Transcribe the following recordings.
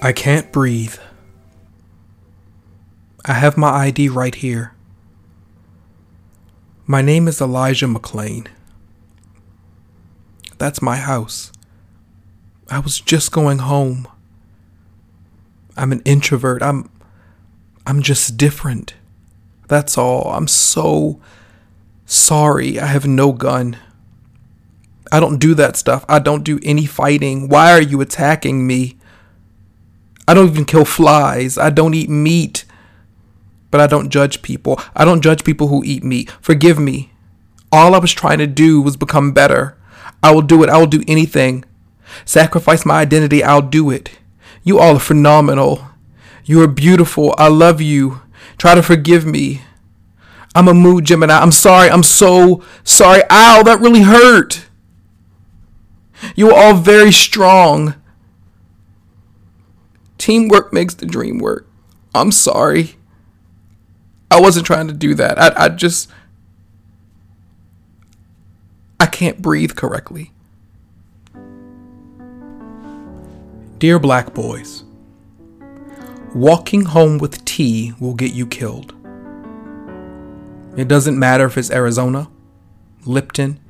I can't breathe. I have my ID right here. My name is Elijah McClain. That's my house. I was just going home. I'm an introvert. I'm I'm just different. That's all. I'm so sorry. I have no gun. I don't do that stuff. I don't do any fighting. Why are you attacking me? I don't even kill flies. I don't eat meat. But I don't judge people. I don't judge people who eat meat. Forgive me. All I was trying to do was become better. I will do it. I will do anything. Sacrifice my identity. I'll do it. You all are phenomenal. You are beautiful. I love you. Try to forgive me. I'm a mood Gemini. I'm sorry. I'm so sorry. Ow, that really hurt. You are all very strong. Teamwork makes the dream work. I'm sorry. I wasn't trying to do that. I, I just. I can't breathe correctly. Dear black boys, walking home with tea will get you killed. It doesn't matter if it's Arizona, Lipton,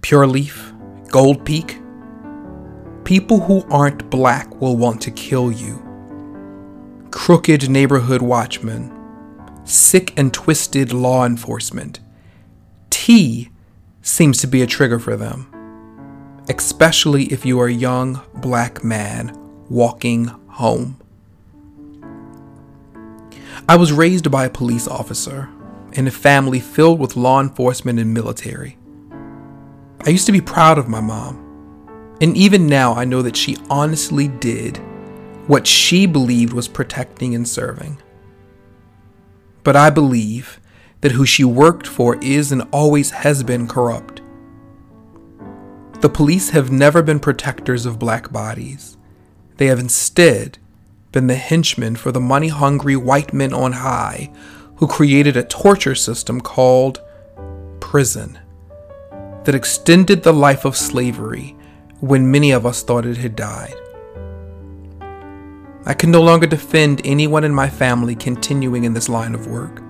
Pure Leaf, Gold Peak. People who aren't black will want to kill you crooked neighborhood watchmen, sick and twisted law enforcement. Tea seems to be a trigger for them, especially if you are a young black man walking home. I was raised by a police officer in a family filled with law enforcement and military. I used to be proud of my mom, and even now I know that she honestly did what she believed was protecting and serving. But I believe that who she worked for is and always has been corrupt. The police have never been protectors of black bodies. They have instead been the henchmen for the money hungry white men on high who created a torture system called prison that extended the life of slavery when many of us thought it had died. I can no longer defend anyone in my family continuing in this line of work.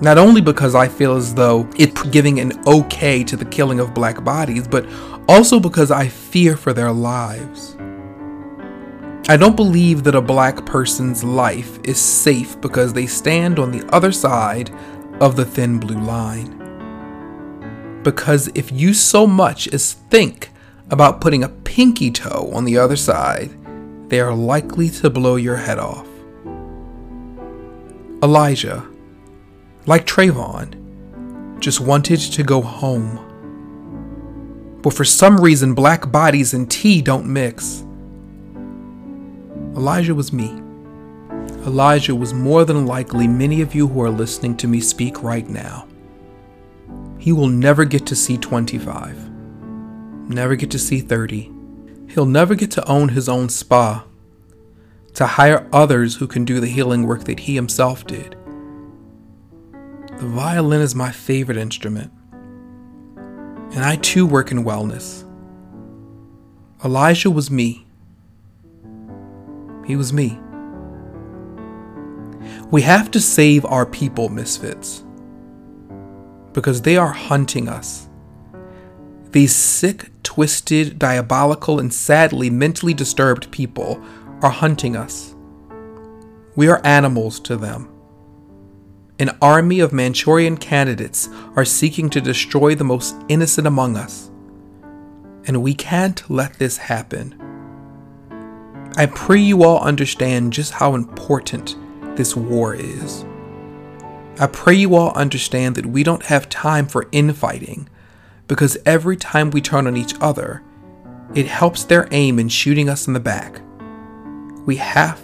Not only because I feel as though it's giving an okay to the killing of black bodies, but also because I fear for their lives. I don't believe that a black person's life is safe because they stand on the other side of the thin blue line. Because if you so much as think about putting a pinky toe on the other side, they are likely to blow your head off. Elijah, like Trayvon, just wanted to go home. But for some reason, black bodies and tea don't mix. Elijah was me. Elijah was more than likely many of you who are listening to me speak right now. He will never get to see 25, never get to see 30, He'll never get to own his own spa, to hire others who can do the healing work that he himself did. The violin is my favorite instrument, and I too work in wellness. Elijah was me. He was me. We have to save our people, misfits, because they are hunting us. These sick, twisted, diabolical, and sadly mentally disturbed people are hunting us. We are animals to them. An army of Manchurian candidates are seeking to destroy the most innocent among us. And we can't let this happen. I pray you all understand just how important this war is. I pray you all understand that we don't have time for infighting because every time we turn on each other, it helps their aim in shooting us in the back. We have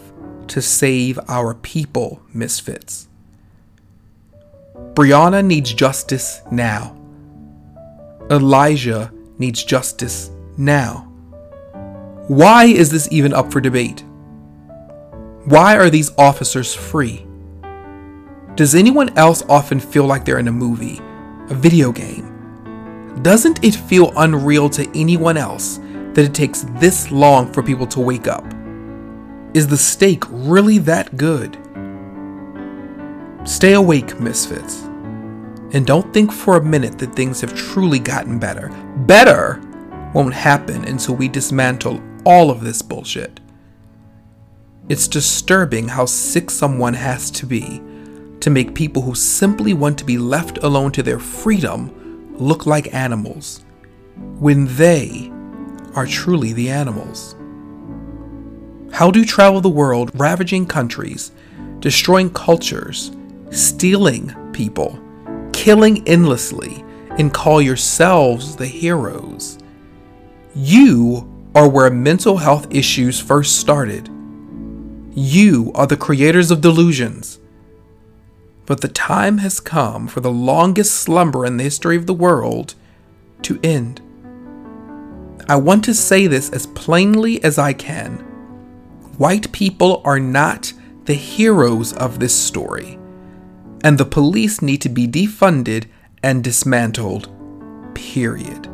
to save our people, misfits. Breonna needs justice now. Elijah needs justice now. Why is this even up for debate? Why are these officers free? Does anyone else often feel like they're in a movie, a video game? Doesn't it feel unreal to anyone else that it takes this long for people to wake up? Is the steak really that good? Stay awake, misfits. And don't think for a minute that things have truly gotten better. Better won't happen until we dismantle all of this bullshit. It's disturbing how sick someone has to be to make people who simply want to be left alone to their freedom look like animals when they are truly the animals. How do you travel the world ravaging countries, destroying cultures, stealing people, killing endlessly, and call yourselves the heroes? You are where mental health issues first started. You are the creators of delusions. But the time has come for the longest slumber in the history of the world to end. I want to say this as plainly as I can white people are not the heroes of this story, and the police need to be defunded and dismantled. Period.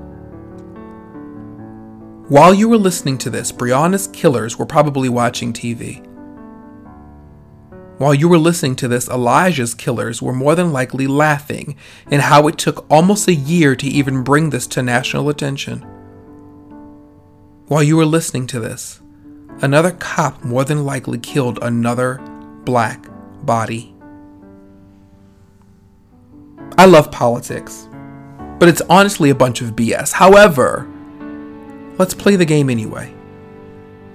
While you were listening to this, Breonna's killers were probably watching TV. While you were listening to this, Elijah's killers were more than likely laughing in how it took almost a year to even bring this to national attention. While you were listening to this, another cop more than likely killed another black body. I love politics, but it's honestly a bunch of BS. However, let's play the game anyway.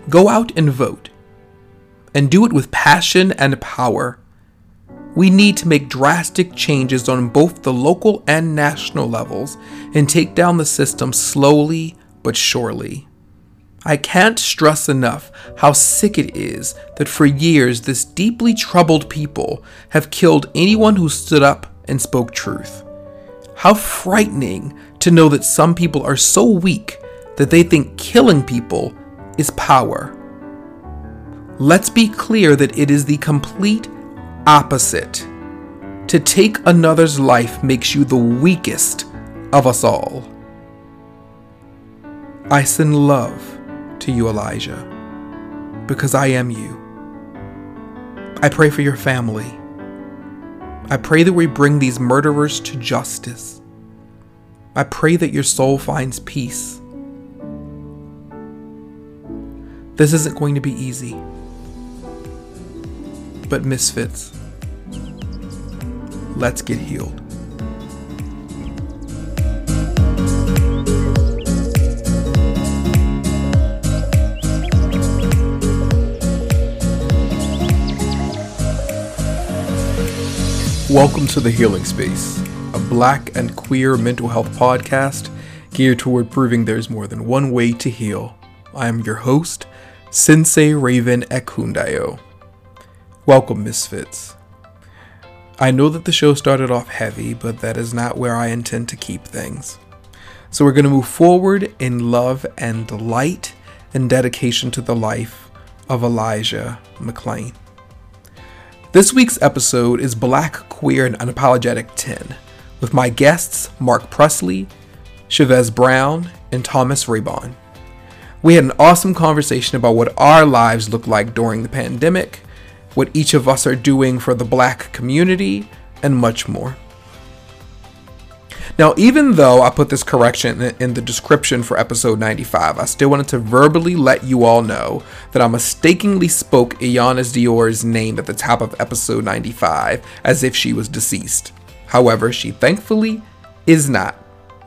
Go out and vote, and do it with passion and power. We need to make drastic changes on both the local and national levels and take down the system slowly but surely. I can't stress enough how sick it is that for years this deeply troubled people have killed anyone who stood up and spoke truth. How frightening to know that some people are so weak that they think killing people is power. Let's be clear that it is the complete opposite. To take another's life makes you the weakest of us all. I send love to you, Elijah, because I am you. I pray for your family. I pray that we bring these murderers to justice. I pray that your soul finds peace. This isn't going to be easy. But, misfits, let's get healed. Welcome to The Healing Space, a black and queer mental health podcast geared toward proving there's more than one way to heal. I am your host, Sensei Raven Ekundayo. Welcome, Misfits. I know that the show started off heavy, but that is not where I intend to keep things. So we're going to move forward in love and light and dedication to the life of Elijah McClain. This week's episode is Black, Queer, and Unapologetic 10, with my guests Marc Presley, Chavez Brown, and Thomas Raybon. We had an awesome conversation about what our lives look like during the pandemic, what each of us are doing for the black community, and much more. Now, even though I put this correction in the description for episode 95, I still wanted to verbally let you all know that I mistakenly spoke Iyanna Dior's name at the top of episode 95 as if she was deceased. However, she thankfully is not.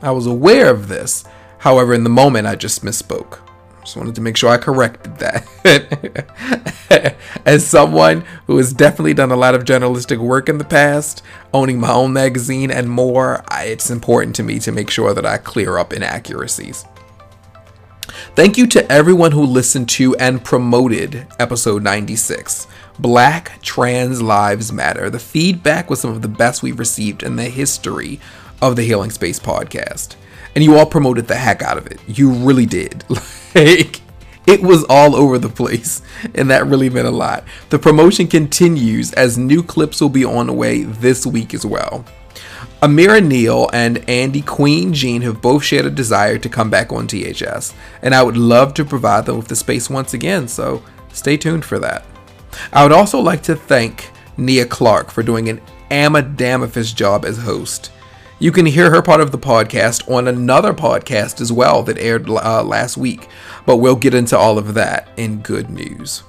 I was aware of this, however, in the moment I just misspoke. Just wanted to make sure I corrected that. As someone who has definitely done a lot of journalistic work in the past, owning my own magazine and more, it's important to me to make sure that I clear up inaccuracies. Thank you to everyone who listened to and promoted episode 96. Black Trans Lives Matter. The feedback was some of the best we've received in the history of the Healing Space podcast and you all promoted the heck out of it. You really did. Like it was all over the place, and that really meant a lot. The promotion continues as new clips will be on the way this week as well. Amira Neal and Andy Queen Jean have both shared a desire to come back on THS, and I would love to provide them with the space once again, so stay tuned for that. I would also like to thank Nia Clark for doing an amadamifist job as host. You can hear her part of the podcast on another podcast as well that aired uh, last week, but we'll get into all of that in good news.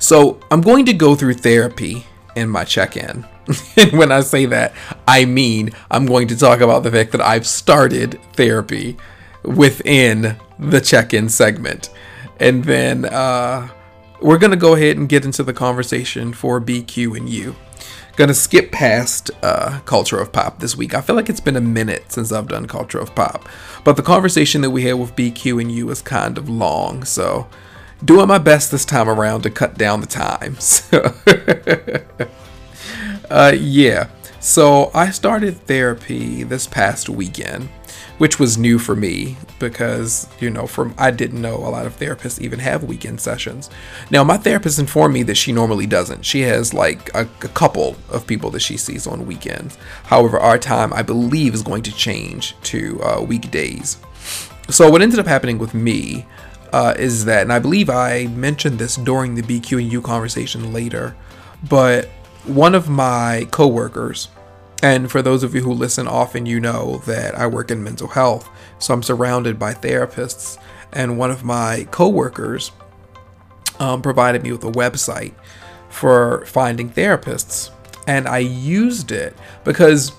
So, I'm going to go through therapy in my check in. and when I say that, I mean I'm going to talk about the fact that I've started therapy within the check in segment. And then uh, we're going to go ahead and get into the conversation for BQ and you. Gonna skip past uh, Culture of Pop this week. I feel like it's been a minute since I've done Culture of Pop. But the conversation that we had with BQ and you was kind of long, so doing my best this time around to cut down the time. So uh, yeah. So I started therapy this past weekend which was new for me because you know from I didn't know a lot of therapists even have weekend sessions. Now my therapist informed me that she normally doesn't. She has like a, a couple of people that she sees on weekends. However, our time I believe is going to change to uh, weekdays. So what ended up happening with me uh, is that, and I believe I mentioned this during the BQ and U conversation later, but one of my coworkers and for those of you who listen often, you know that I work in mental health. So I'm surrounded by therapists. And one of my coworkers um, provided me with a website for finding therapists. And I used it because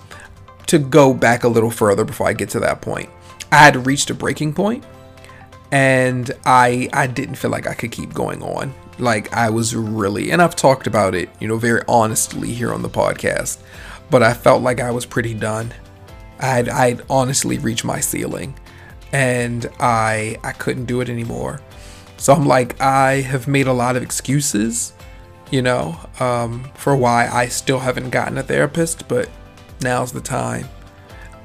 to go back a little further before I get to that point, I had reached a breaking point and I I didn't feel like I could keep going on. Like I was really and I've talked about it, you know, very honestly here on the podcast but I felt like I was pretty done. I'd, I'd honestly reached my ceiling and I, I couldn't do it anymore. So I'm like, I have made a lot of excuses, you know, um, for why I still haven't gotten a therapist, but now's the time.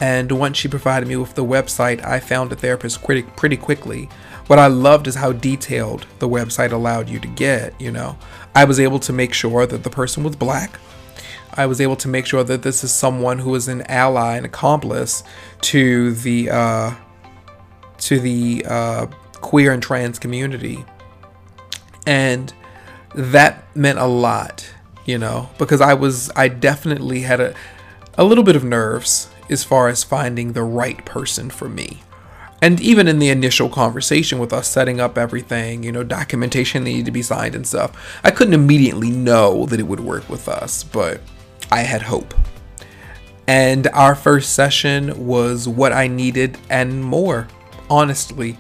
And once she provided me with the website, I found a therapist pretty, pretty quickly. What I loved is how detailed the website allowed you to get, you know. I was able to make sure that the person was black, I was able to make sure that this is someone who is an ally and accomplice to the uh, to the uh, queer and trans community, and that meant a lot, you know, because I was I definitely had a a little bit of nerves as far as finding the right person for me. And even in the initial conversation with us setting up everything, you know, documentation that needed to be signed and stuff, I couldn't immediately know that it would work with us, but I had hope. And our first session was what I needed and more. Honestly,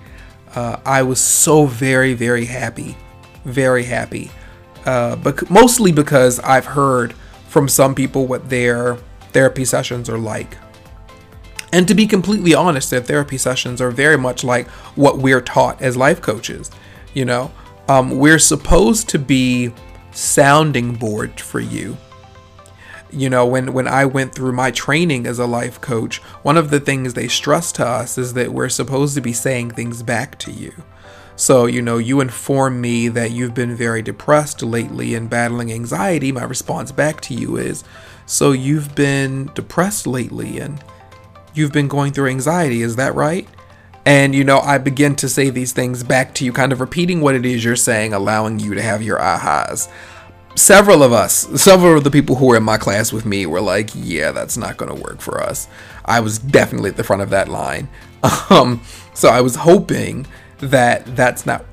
uh, I was so very, very happy. Very happy. Uh, but mostly because I've heard from some people what their therapy sessions are like. And to be completely honest, their therapy sessions are very much like what we're taught as life coaches. You know, um, we're supposed to be sounding board for you you know when when I went through my training as a life coach one of the things they stress to us is that we're supposed to be saying things back to you. So you know you inform me that you've been very depressed lately and battling anxiety. My response back to you is so you've been depressed lately and you've been going through anxiety is that right? And you know I begin to say these things back to you kind of repeating what it is you're saying allowing you to have your ahas several of us, several of the people who were in my class with me were like, yeah, that's not going to work for us. I was definitely at the front of that line. Um, so I was hoping that that's not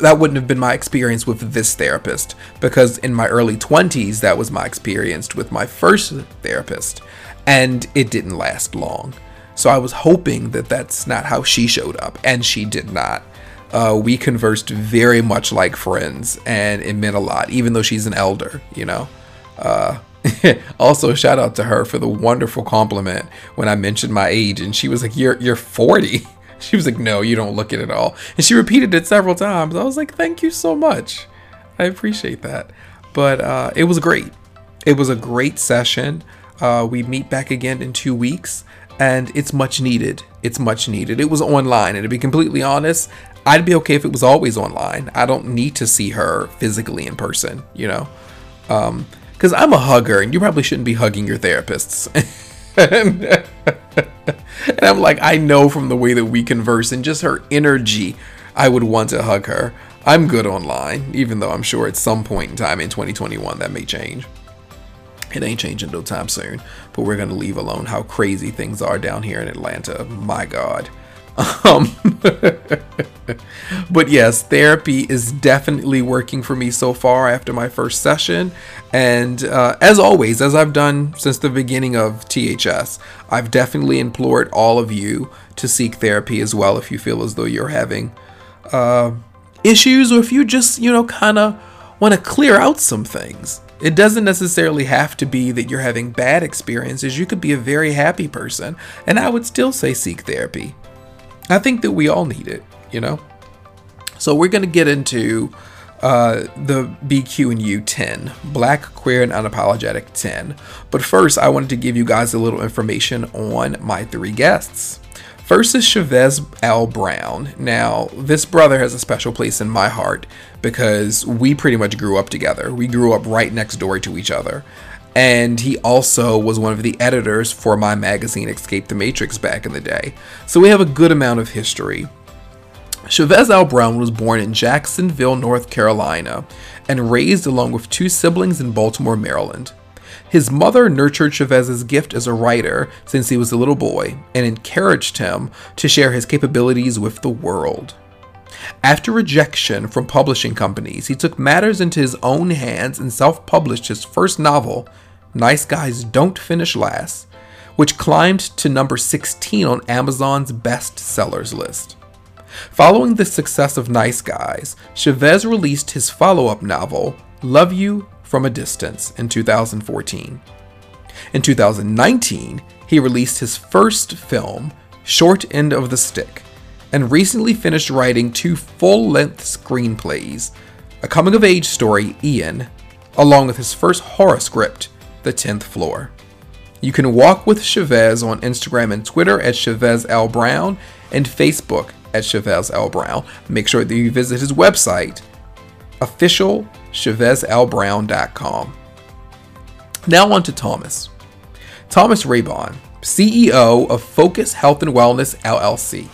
that wouldn't have been my experience with this therapist because in my early 20s that was my experience with my first therapist and it didn't last long. So I was hoping that that's not how she showed up and she did not uh, we conversed very much like friends, and it meant a lot, even though she's an elder, you know. Uh, also, shout out to her for the wonderful compliment when I mentioned my age, and she was like, "You're you're 40." She was like, "No, you don't look it at all," and she repeated it several times. I was like, "Thank you so much, I appreciate that." But uh, it was great. It was a great session. Uh, we meet back again in two weeks, and it's much needed. It's much needed. It was online, and to be completely honest, I'd be okay if it was always online. I don't need to see her physically in person, you know? Um, because I'm a hugger and you probably shouldn't be hugging your therapists. and, and I'm like, I know from the way that we converse and just her energy, I would want to hug her. I'm good online, even though I'm sure at some point in time in 2021 that may change. It ain't changing no time soon, but we're gonna leave alone how crazy things are down here in Atlanta. My God. Um, but yes, therapy is definitely working for me so far after my first session. And uh, as always, as I've done since the beginning of THS, I've definitely implored all of you to seek therapy as well if you feel as though you're having uh, issues or if you just, you know, kind of want to clear out some things. It doesn't necessarily have to be that you're having bad experiences. You could be a very happy person, and I would still say seek therapy. I think that we all need it, you know? So we're going to get into uh, the BQ and U 10, Black, Queer, and Unapologetic 10. But first, I wanted to give you guys a little information on my three guests. First is Chavez L. Brown. Now, this brother has a special place in my heart because we pretty much grew up together. We grew up right next door to each other. And he also was one of the editors for my magazine Escape the Matrix back in the day. So we have a good amount of history. Chavez L. Brown was born in Jacksonville, North Carolina, and raised along with two siblings in Baltimore, Maryland. His mother nurtured Chavez's gift as a writer since he was a little boy and encouraged him to share his capabilities with the world. After rejection from publishing companies, he took matters into his own hands and self published his first novel, Nice Guys Don't Finish Last, which climbed to number 16 on Amazon's best sellers list. Following the success of Nice Guys, Chavez released his follow up novel, Love You, from a Distance in 2014. In 2019, he released his first film, Short End of the Stick, and recently finished writing two full length screenplays a coming of age story, Ian, along with his first horror script, The 10th Floor. You can walk with Chavez on Instagram and Twitter at Chavez L. Brown and Facebook at Chavez L. Brown. Make sure that you visit his website, officialchavezlbrown.com. Now on to Thomas. Thomas Raybon, CEO of Focus Health and Wellness LLC.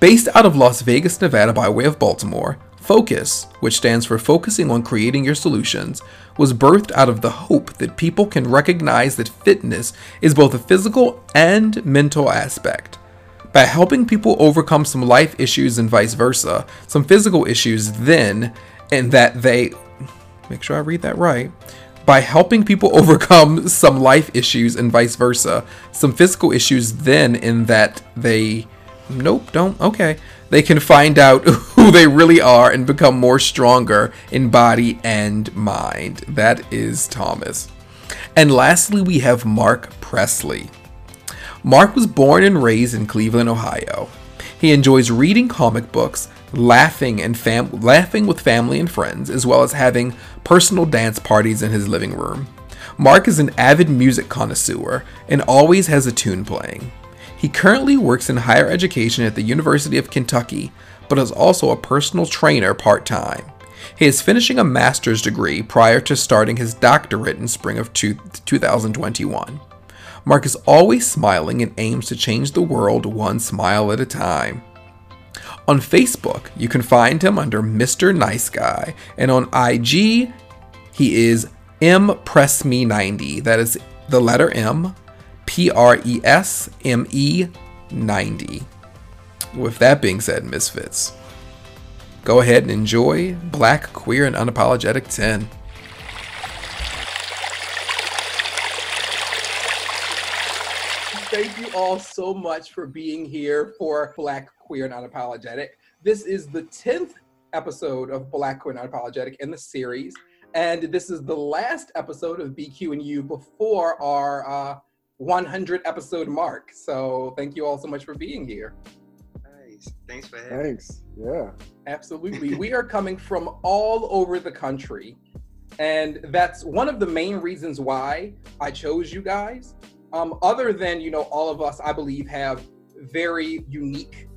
Based out of Las Vegas, Nevada by way of Baltimore, Focus, which stands for Focusing on Creating Your Solutions, was birthed out of the hope that people can recognize that fitness is both a physical and mental aspect. By helping people overcome some life issues and vice versa, some physical issues then, and that they make sure I read that right by helping people overcome some life issues and vice versa, some physical issues then in that they nope, don't okay. They can find out who they really are and become more stronger in body and mind. That is Thomas. And lastly, we have Marc Presley. Marc was born and raised in Cleveland, Ohio. He enjoys reading comic books, laughing and fam- laughing with family and friends, as well as having personal dance parties in his living room. Marc is an avid music connoisseur and always has a tune playing. He currently works in higher education at the University of Kentucky, but is also a personal trainer part time. He is finishing a master's degree prior to starting his doctorate in spring of two- 2021. Marc is always smiling and aims to change the world one smile at a time. On Facebook, you can find him under Mr. Nice Guy, and on IG, he is M Press Me 90. That is the letter M, P R E S M E 90. With that being said, Misfits, go ahead and enjoy Black, Queer, and Unapologetic 10. Thank you all so much for being here for Black, Queer, and Unapologetic. This is the 10th episode of Black, Queer, and Unapologetic in the series. And this is the last episode of BQ and U before our uh, 100 episode mark. So thank you all so much for being here. Nice. Thanks for having Thanks. Yeah. Absolutely. we are coming from all over the country. And that's one of the main reasons why I chose you guys. Um, other than, you know, all of us, I believe, have very unique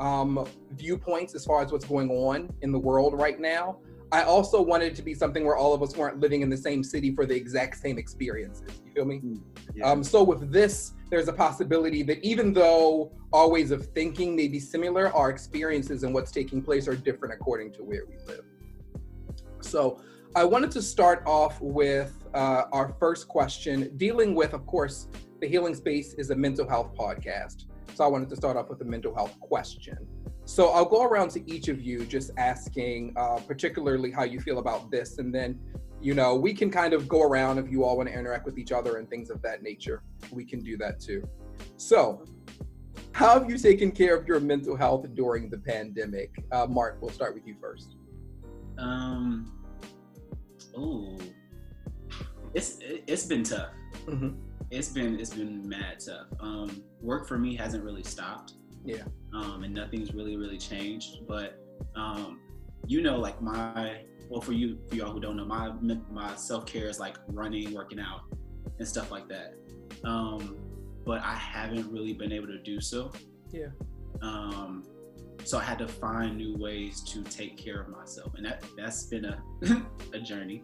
um, viewpoints as far as what's going on in the world right now. I also wanted it to be something where all of us weren't living in the same city for the exact same experiences. You feel me? Mm, yeah. Um, so with this, there's a possibility that even though our ways of thinking may be similar, our experiences and what's taking place are different according to where we live. So I wanted to start off with uh, our first question, dealing with, of course, the Healing Space is a mental health podcast. So I wanted to start off with a mental health question. So I'll go around to each of you just asking uh, particularly how you feel about this. And then, you know, we can kind of go around if you all want to interact with each other and things of that nature. We can do that too. So, how have you taken care of your mental health during the pandemic? Uh, Marc, we'll start with you first. Um, oh, it's it's been tough. Mm-hmm. It's been it's been mad tough. Um, work for me hasn't really stopped. Yeah. Um, and nothing's really really changed. But um, you know, like my well, for you for y'all who don't know, my my self care is like running, working out, and stuff like that. Um, but I haven't really been able to do so. Yeah. Um, so I had to find new ways to take care of myself, and that that's been a a journey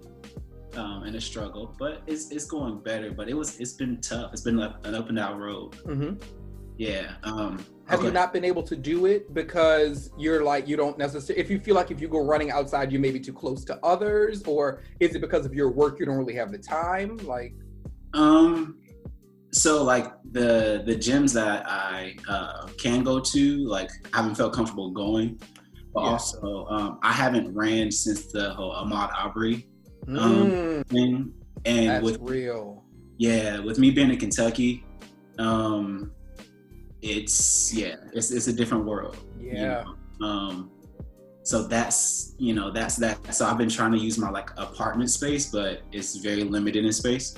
um, and a struggle. But it's it's going better. But it was it's been tough. It's been like an up and down road. Mm-hmm. Yeah. Um, Have okay. you not been able to do it because you're like you don't necessarily? If you feel like if you go running outside, you may be too close to others, or is it because of your work you don't really have the time? Like, um, so like the the gyms that I uh, can go to, like I haven't felt comfortable going. But yeah. also, um, I haven't ran since the whole Ahmaud Arbery um, mm. thing. And That's with real, yeah, with me being in Kentucky, um, it's yeah, it's it's a different world. Yeah. You know? Um, so that's you know that's that. So I've been trying to use my like apartment space, but it's very limited in space.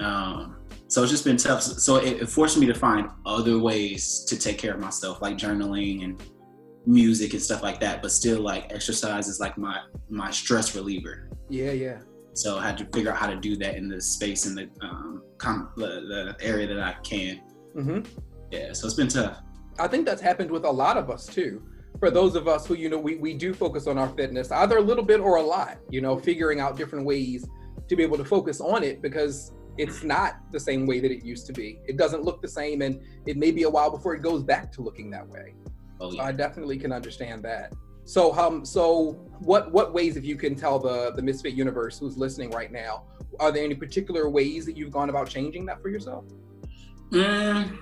Um, so it's just been tough. So it, it, forced me to find other ways to take care of myself, like journaling and music and stuff like that. But still, like exercise is like my my stress reliever. Yeah, yeah. So I had to figure out how to do that in the space in the um com- the, the area that I can. Mm-hmm. Yeah, so it's been tough. I think that's happened with a lot of us too. For those of us who, you know, we, we do focus on our fitness, either a little bit or a lot, you know, figuring out different ways to be able to focus on it because it's not the same way that it used to be. It doesn't look the same, and it may be a while before it goes back to looking that way. Oh, yeah. so I definitely can understand that. So, um, so what what ways, if you can tell the the Misfit universe who's listening right now, are there any particular ways that you've gone about changing that for yourself? Mm.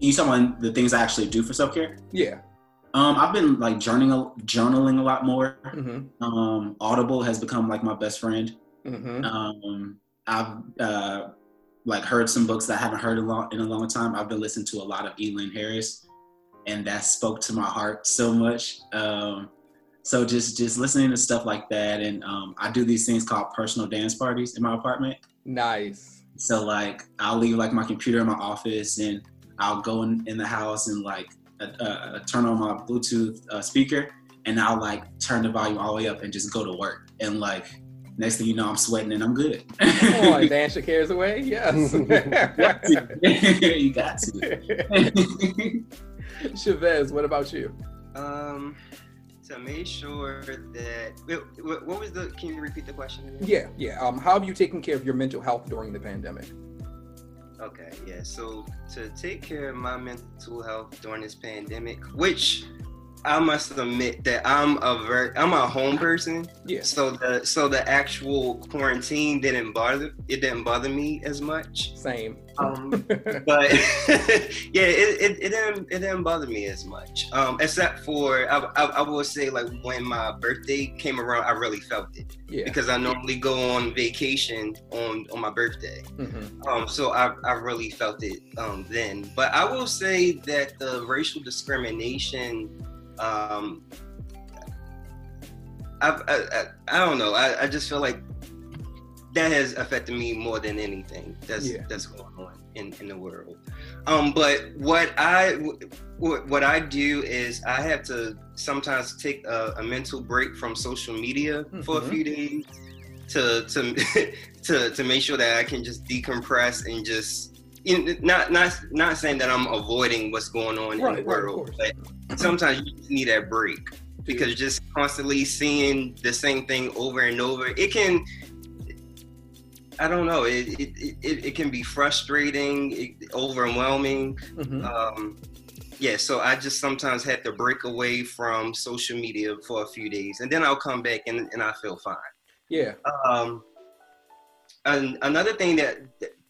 You talking the things I actually do for self care? Yeah. Um, I've been like journaling journaling a lot more. Mm-hmm. Um, Audible has become like my best friend. Mm-hmm. Um, I've uh, like heard some books that I haven't heard a lot in a long time. I've been listening to a lot of Elin Harris, and that spoke to my heart so much. Um, so just just listening to stuff like that, and um, I do these things called personal dance parties in my apartment. Nice. So like I'll leave like my computer in my office, and I'll go in, in the house and like uh, uh, turn on my Bluetooth uh, speaker, and I'll like turn the volume all the way up and just go to work, and like next thing you know, I'm sweating and I'm good. Come on, dance your cares away. Yes. you got to. Chavez, what about you? Um, to make sure that what was the? Can you repeat the question? Again? Yeah, yeah. Um, how have you taken care of your mental health during the pandemic? Okay, yeah. So to take care of my mental health during this pandemic, which I must admit that I'm a very I'm a home person. Yeah. So the so the actual quarantine didn't bother it didn't bother me as much. Same. Um, but yeah, it, it, it didn't it didn't bother me as much. Um, except for I, I, I will say like when my birthday came around, I really felt it. Yeah. Because I normally go on vacation on on my birthday. Mm-hmm. Um, so I I really felt it um then. But I will say that the racial discrimination um, I've, I, I, I don't know. I, I just feel like that has affected me more than anything that's yeah. that's going on in, in the world. Um, but what I what, what I do is I have to sometimes take a, a mental break from social media mm-hmm. for a mm-hmm. few days to to to to make sure that I can just decompress and just not not not saying that I'm avoiding what's going on right, in the world, but sometimes you just need that break. because just constantly seeing the same thing over and over, it can. I don't know. It it, it, it can be frustrating, it, overwhelming. Mm-hmm. Um, yeah, so I just sometimes had to break away from social media for a few days, and then I'll come back and, and I feel fine. Yeah. Um, and another thing that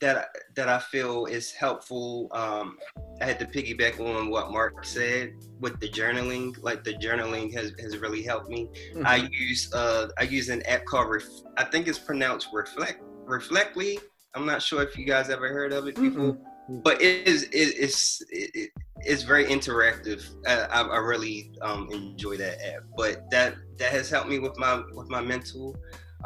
that that I feel is helpful. Um, I had to piggyback on what Marc said with the journaling. Like the journaling has, has really helped me. Mm-hmm. I use uh, I use an app called Ref- I think it's pronounced Reflect Reflectly. I'm not sure if you guys ever heard of it, people. Mm-hmm. But it is it, it's it, it's very interactive. I, I really um, enjoy that app. But that that has helped me with my with my mental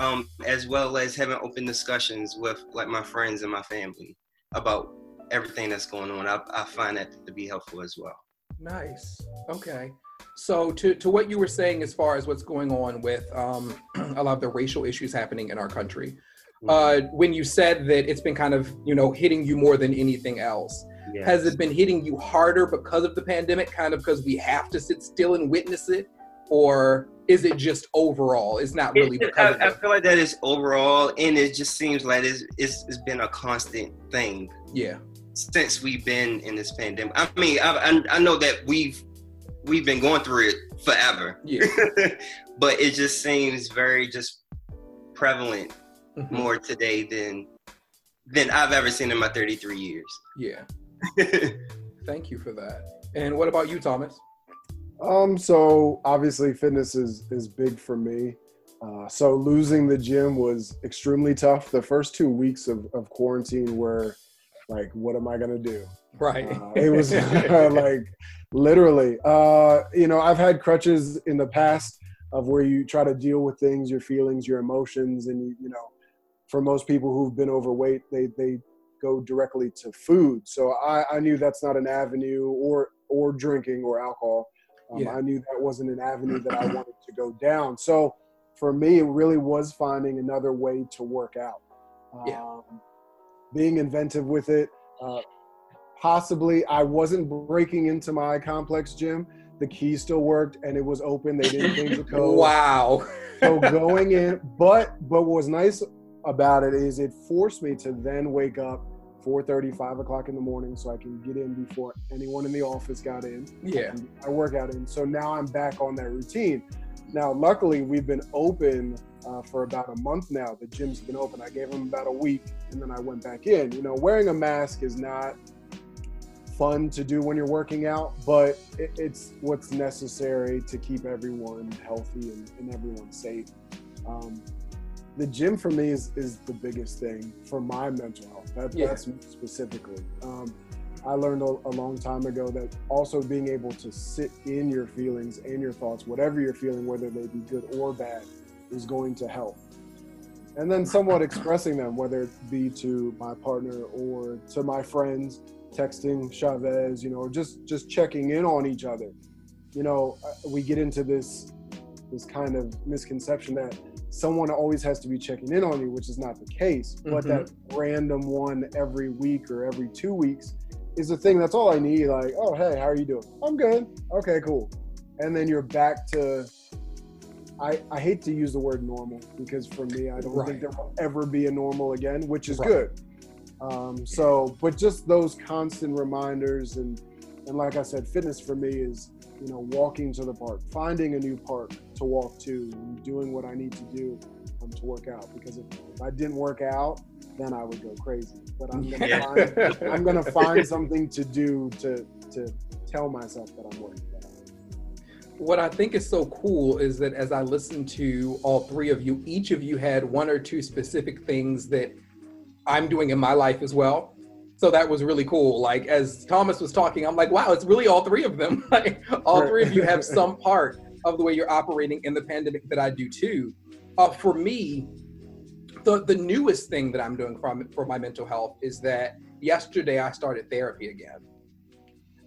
um, as well as having open discussions with like my friends and my family about everything that's going on. I, I find that to be helpful as well. Nice. Okay. So to, to what you were saying as far as what's going on with um, a lot of the racial issues happening in our country, mm-hmm. uh, when you said that it's been kind of you know hitting you more than anything else, yes. has it been hitting you harder because of the pandemic, kind of because we have to sit still and witness it, or is it just overall? It's not really it, because I, I, feel like that is overall, and it just seems like it's, it's, it's been a constant thing. Yeah. Since we've been in this pandemic, I mean, I, I know that we've we've been going through it forever. Yeah. but it just seems very just prevalent mm-hmm. more today than than I've ever seen in my 33 years. Yeah. Thank you for that. And what about you, Thomas? Um, so obviously fitness is is big for me. Uh, so losing the gym was extremely tough. The first two weeks of, of quarantine were like, what am I gonna do? Right. Uh, it was like literally. Uh, you know, I've had crutches in the past of where you try to deal with things, your feelings, your emotions, and you, you know, for most people who've been overweight, they they go directly to food. So I, I knew that's not an avenue or or drinking or alcohol. Um, yeah. I knew that wasn't an avenue that I wanted to go down. So for me, it really was finding another way to work out. Um, yeah. Being inventive with it. Uh, possibly, I wasn't breaking into my complex gym. The key still worked and it was open. They didn't change the code. wow. so going in, but but what was nice about it is it forced me to then wake up 4.30 5 o'clock in the morning so i can get in before anyone in the office got in. Yeah. I work out in so now i'm back on that routine. Now luckily we've been open uh, for about a month now. The gym's been open. I gave them about a week and then i went back in. You know wearing a mask is not fun to do when you're working out but it, it's what's necessary to keep everyone healthy and, and everyone safe. Um, the gym for me is, is the biggest thing for my mental health. That, yeah. That's specifically. Um, I learned a, a, long time ago that also being able to sit in your feelings and your thoughts, whatever you're feeling, whether they be good or bad, is going to help. And then somewhat expressing them, whether it be to my partner or to my friends, texting Chavez, you know, just just checking in on each other. You know, uh, we get into this this kind of misconception that someone always has to be checking in on you, which is not the case. Mm-hmm. But that random one every week or every two weeks is the thing. That's all I need. Like, oh, hey, how are you doing? I'm good. Okay, cool. And then you're back to. I, I hate to use the word normal because for me, I don't right. think there will ever be a normal again, which is right. good. Um, so, but just those constant reminders and and like I said, fitness for me is you know, walking to the park, finding a new park to walk to, and doing what I need to do um, to work out. Because if, if, I didn't work out, then I would go crazy. But I'm gonna yeah. find I'm gonna find something to do to to tell myself that I'm working out. What I think is so cool is that as I listened to all three of you, each of you had one or two specific things that I'm doing in my life as well so that was really cool. Like as Thomas was talking, I'm like, wow, it's really all three of them. like all three of you have some part of the way you're operating in the pandemic that I do too. Uh, for me, the the newest thing that I'm doing from for my mental health is that yesterday I started therapy again.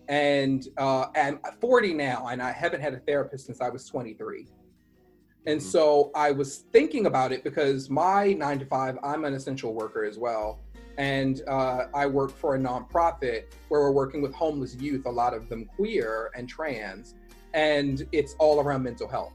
And uh, I'm 40 now, and I haven't had a therapist since I was 23. And mm-hmm. so I was thinking about it because my nine to five, I'm an essential worker as well and uh, I work for a nonprofit where we're working with homeless youth, a lot of them queer and trans. And it's all around mental health.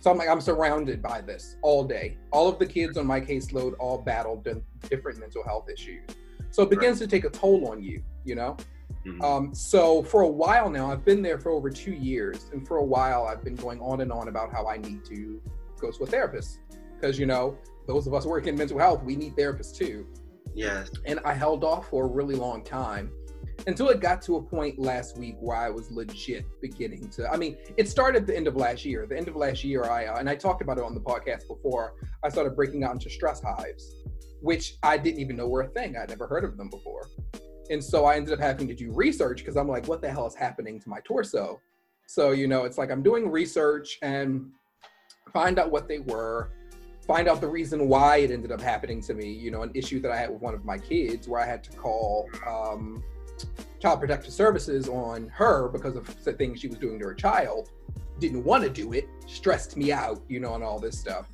So I'm like, I'm surrounded by this all day. All of the kids on my caseload all battled different mental health issues. So it begins right. to take a toll on you, you know? Mm-hmm. Um, so for a while now, I've been there for over two years. And for a while, I've been going on and on about how I need to go to a therapist. Because, you know, those of us working in mental health, we need therapists too. Yes. And I held off for a really long time until it got to a point last week where I was legit beginning to. I mean, it started at the end of last year. The end of last year, I uh, and I talked about it on the podcast before. I started breaking out into stress hives, which I didn't even know were a thing. I'd never heard of them before, and so I ended up having to do research because I'm like, what the hell is happening to my torso? So you know, it's like I'm doing research and find out what they were find out the reason why it ended up happening to me. You know, an issue that I had with one of my kids where I had to call um, Child Protective Services on her because of the things she was doing to her child. Didn't want to do it, stressed me out, you know, and all this stuff.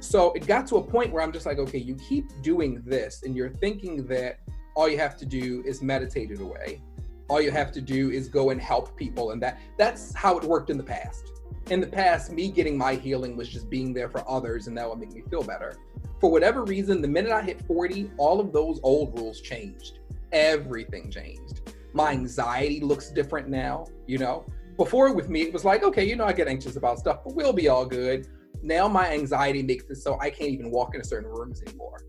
So it got to a point where I'm just like, okay, you keep doing this and you're thinking that all you have to do is meditate it away. All you have to do is go and help people. And that that's how it worked in the past. In the past, me getting my healing was just being there for others and that would make me feel better. For whatever reason, the minute I hit 40, all of those old rules changed. Everything changed my anxiety looks different now, you know. Before with me, it was like, okay, you know, I get anxious about stuff, but we'll be all good. Now my anxiety makes it so I can't even walk into certain rooms anymore.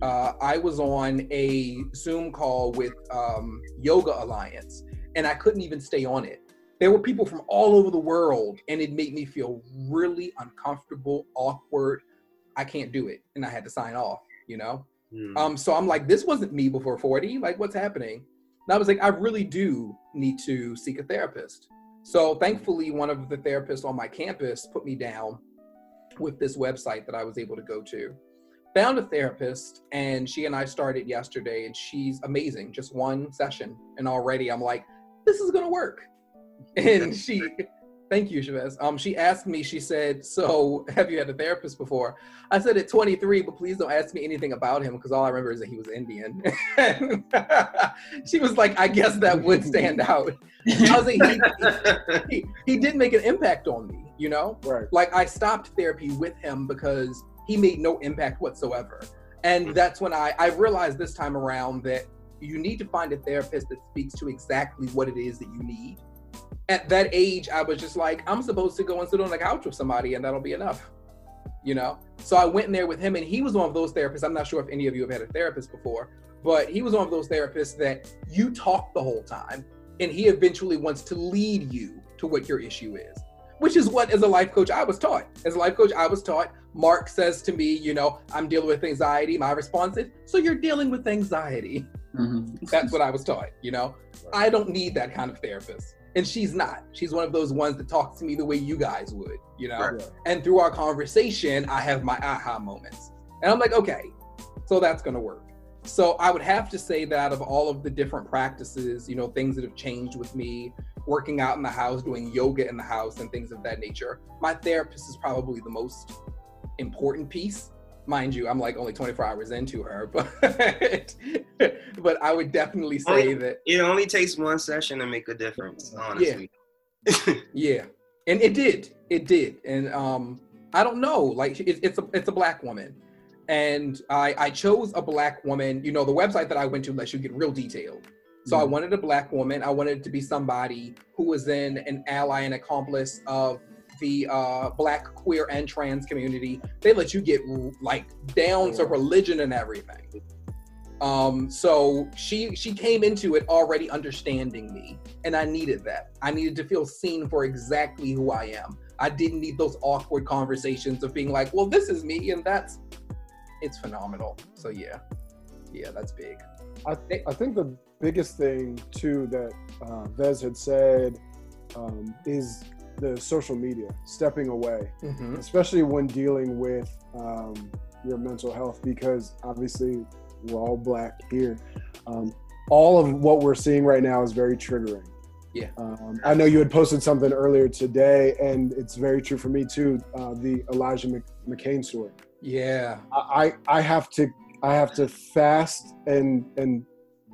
Uh, I was on a Zoom call with um, Yoga Alliance, and I couldn't even stay on it. There were people from all over the world, and it made me feel really uncomfortable, awkward. I can't do it, and I had to sign off. You know, mm. um, so I'm like, this wasn't me before 40. Like, what's happening? And I was like, I really do need to seek a therapist. So thankfully, one of the therapists on my campus put me down with this website that I was able to go to. Found a therapist, and she and I started yesterday, and she's amazing. Just one session, and already I'm like, this is gonna work. And she Thank you, Chavez. Um, she asked me, she said, So, have you had a therapist before? I said, At 23, but please don't ask me anything about him because all I remember is that he was Indian. she was like, I guess that would stand out. I was like, he, he, he, did make an impact on me, you know? Right. Like, I stopped therapy with him because he made no impact whatsoever. And that's when I, I realized this time around that you need to find a therapist that speaks to exactly what it is that you need at that age, I was just like, I'm supposed to go and sit on the couch with somebody and that'll be enough. You know? So I went in there with him and he was one of those therapists. I'm not sure if any of you have had a therapist before, but he was one of those therapists that you talk the whole time and he eventually wants to lead you to what your issue is. Which is what, as a life coach, I was taught. As a life coach, I was taught. Mark says to me, you know, I'm dealing with anxiety. My response is, so you're dealing with anxiety. Mm-hmm. That's what I was taught, you know? I don't need that kind of therapist and she's not. She's one of those ones that talks to me the way you guys would, you know. Right. And through our conversation, I have my aha moments, and I'm like, okay, so that's gonna work. So I would have to say that out of all of the different practices, you know, things that have changed with me, working out in the house, doing yoga in the house, and things of that nature, my therapist is probably the most important piece mind you, I'm like only 24 hours into her, but but I would definitely say that it only takes one session to make a difference. Honestly, yeah, yeah, and it did, it did, and um, I don't know, like it, it's a it's a black woman, and I I chose a black woman. You know, the website that I went to lets you get real detailed. So mm-hmm. I wanted a black woman. I wanted to be somebody who was in an ally and accomplice of the uh, black, queer, and trans community. They let you get like down to religion and everything. Um, so she she came into it already understanding me, and I needed that. I needed to feel seen for exactly who I am. I didn't need those awkward conversations of being like, "Well, this is me," and that's it's phenomenal. So yeah, yeah, that's big. I th- I think the biggest thing too that uh, Vez had said um, is the social media, stepping away, mm-hmm. especially when dealing with um, your mental health, because obviously we're all black here. Um, all of what we're seeing right now is very triggering. Yeah. Um, I know you had posted something earlier today, and it's very true for me too. Uh, the Elijah McClain story. Yeah. I I have to I have to fast and and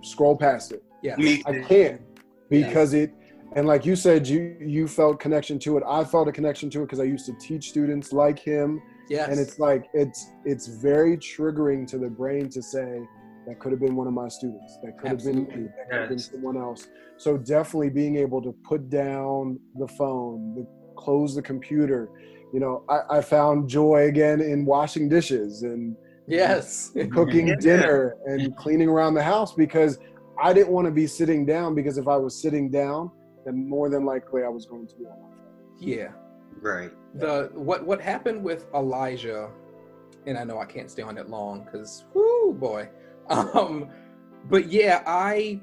scroll past it. Yeah. I can't because yeah. it and like you said, you you felt connection to it. I felt a connection to it because I used to teach students like him. Yes. And it's like it's it's very triggering to the brain to say that could have been one of my students. That could Absolutely. have been me. That could have been someone else. So definitely being able to put down the phone, the, close the computer. You know, I, I found joy again in washing dishes and yes, cooking yeah. dinner and cleaning around the house because I didn't want to be sitting down because if I was sitting down, then more than likely I was going to be on my phone. Yeah. Right. The what what happened with Elijah, and I know I can't stay on it long because whoo boy. Um but yeah, I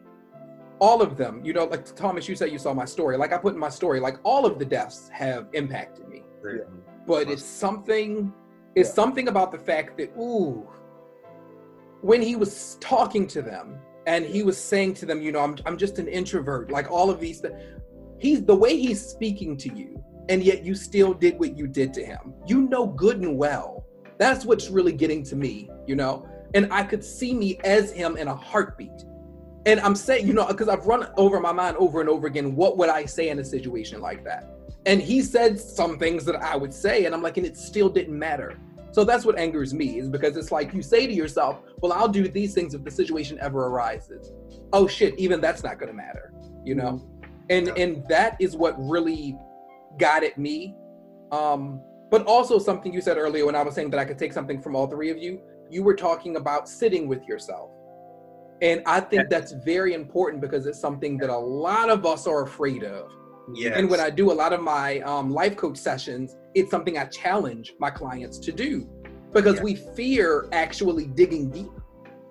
all of them, you know, like Thomas, you said you saw my story. Like I put in my story, like all of the deaths have impacted me. Yeah. But it's something it's yeah. something about the fact that ooh when he was talking to them and he was saying to them, you know, I'm I'm just an introvert, like all of these th- he's the way he's speaking to you, and yet you still did what you did to him. You know good and well. That's what's really getting to me, you know? And I could see me as him in a heartbeat. And I'm saying, you know, because I've run over my mind over and over again, what would I say in a situation like that? And he said some things that I would say, and I'm like, and it still didn't matter. So that's what angers me is because it's like you say to yourself, well, I'll do these things if the situation ever arises. Oh shit, even that's not gonna matter, you know? And and that is what really got at me. Um, but also something you said earlier when I was saying that I could take something from all three of you, you were talking about sitting with yourself. And I think that's very important because it's something that a lot of us are afraid of. Yes. And when I do a lot of my um, life coach sessions, it's something I challenge my clients to do because yes. we fear actually digging deep.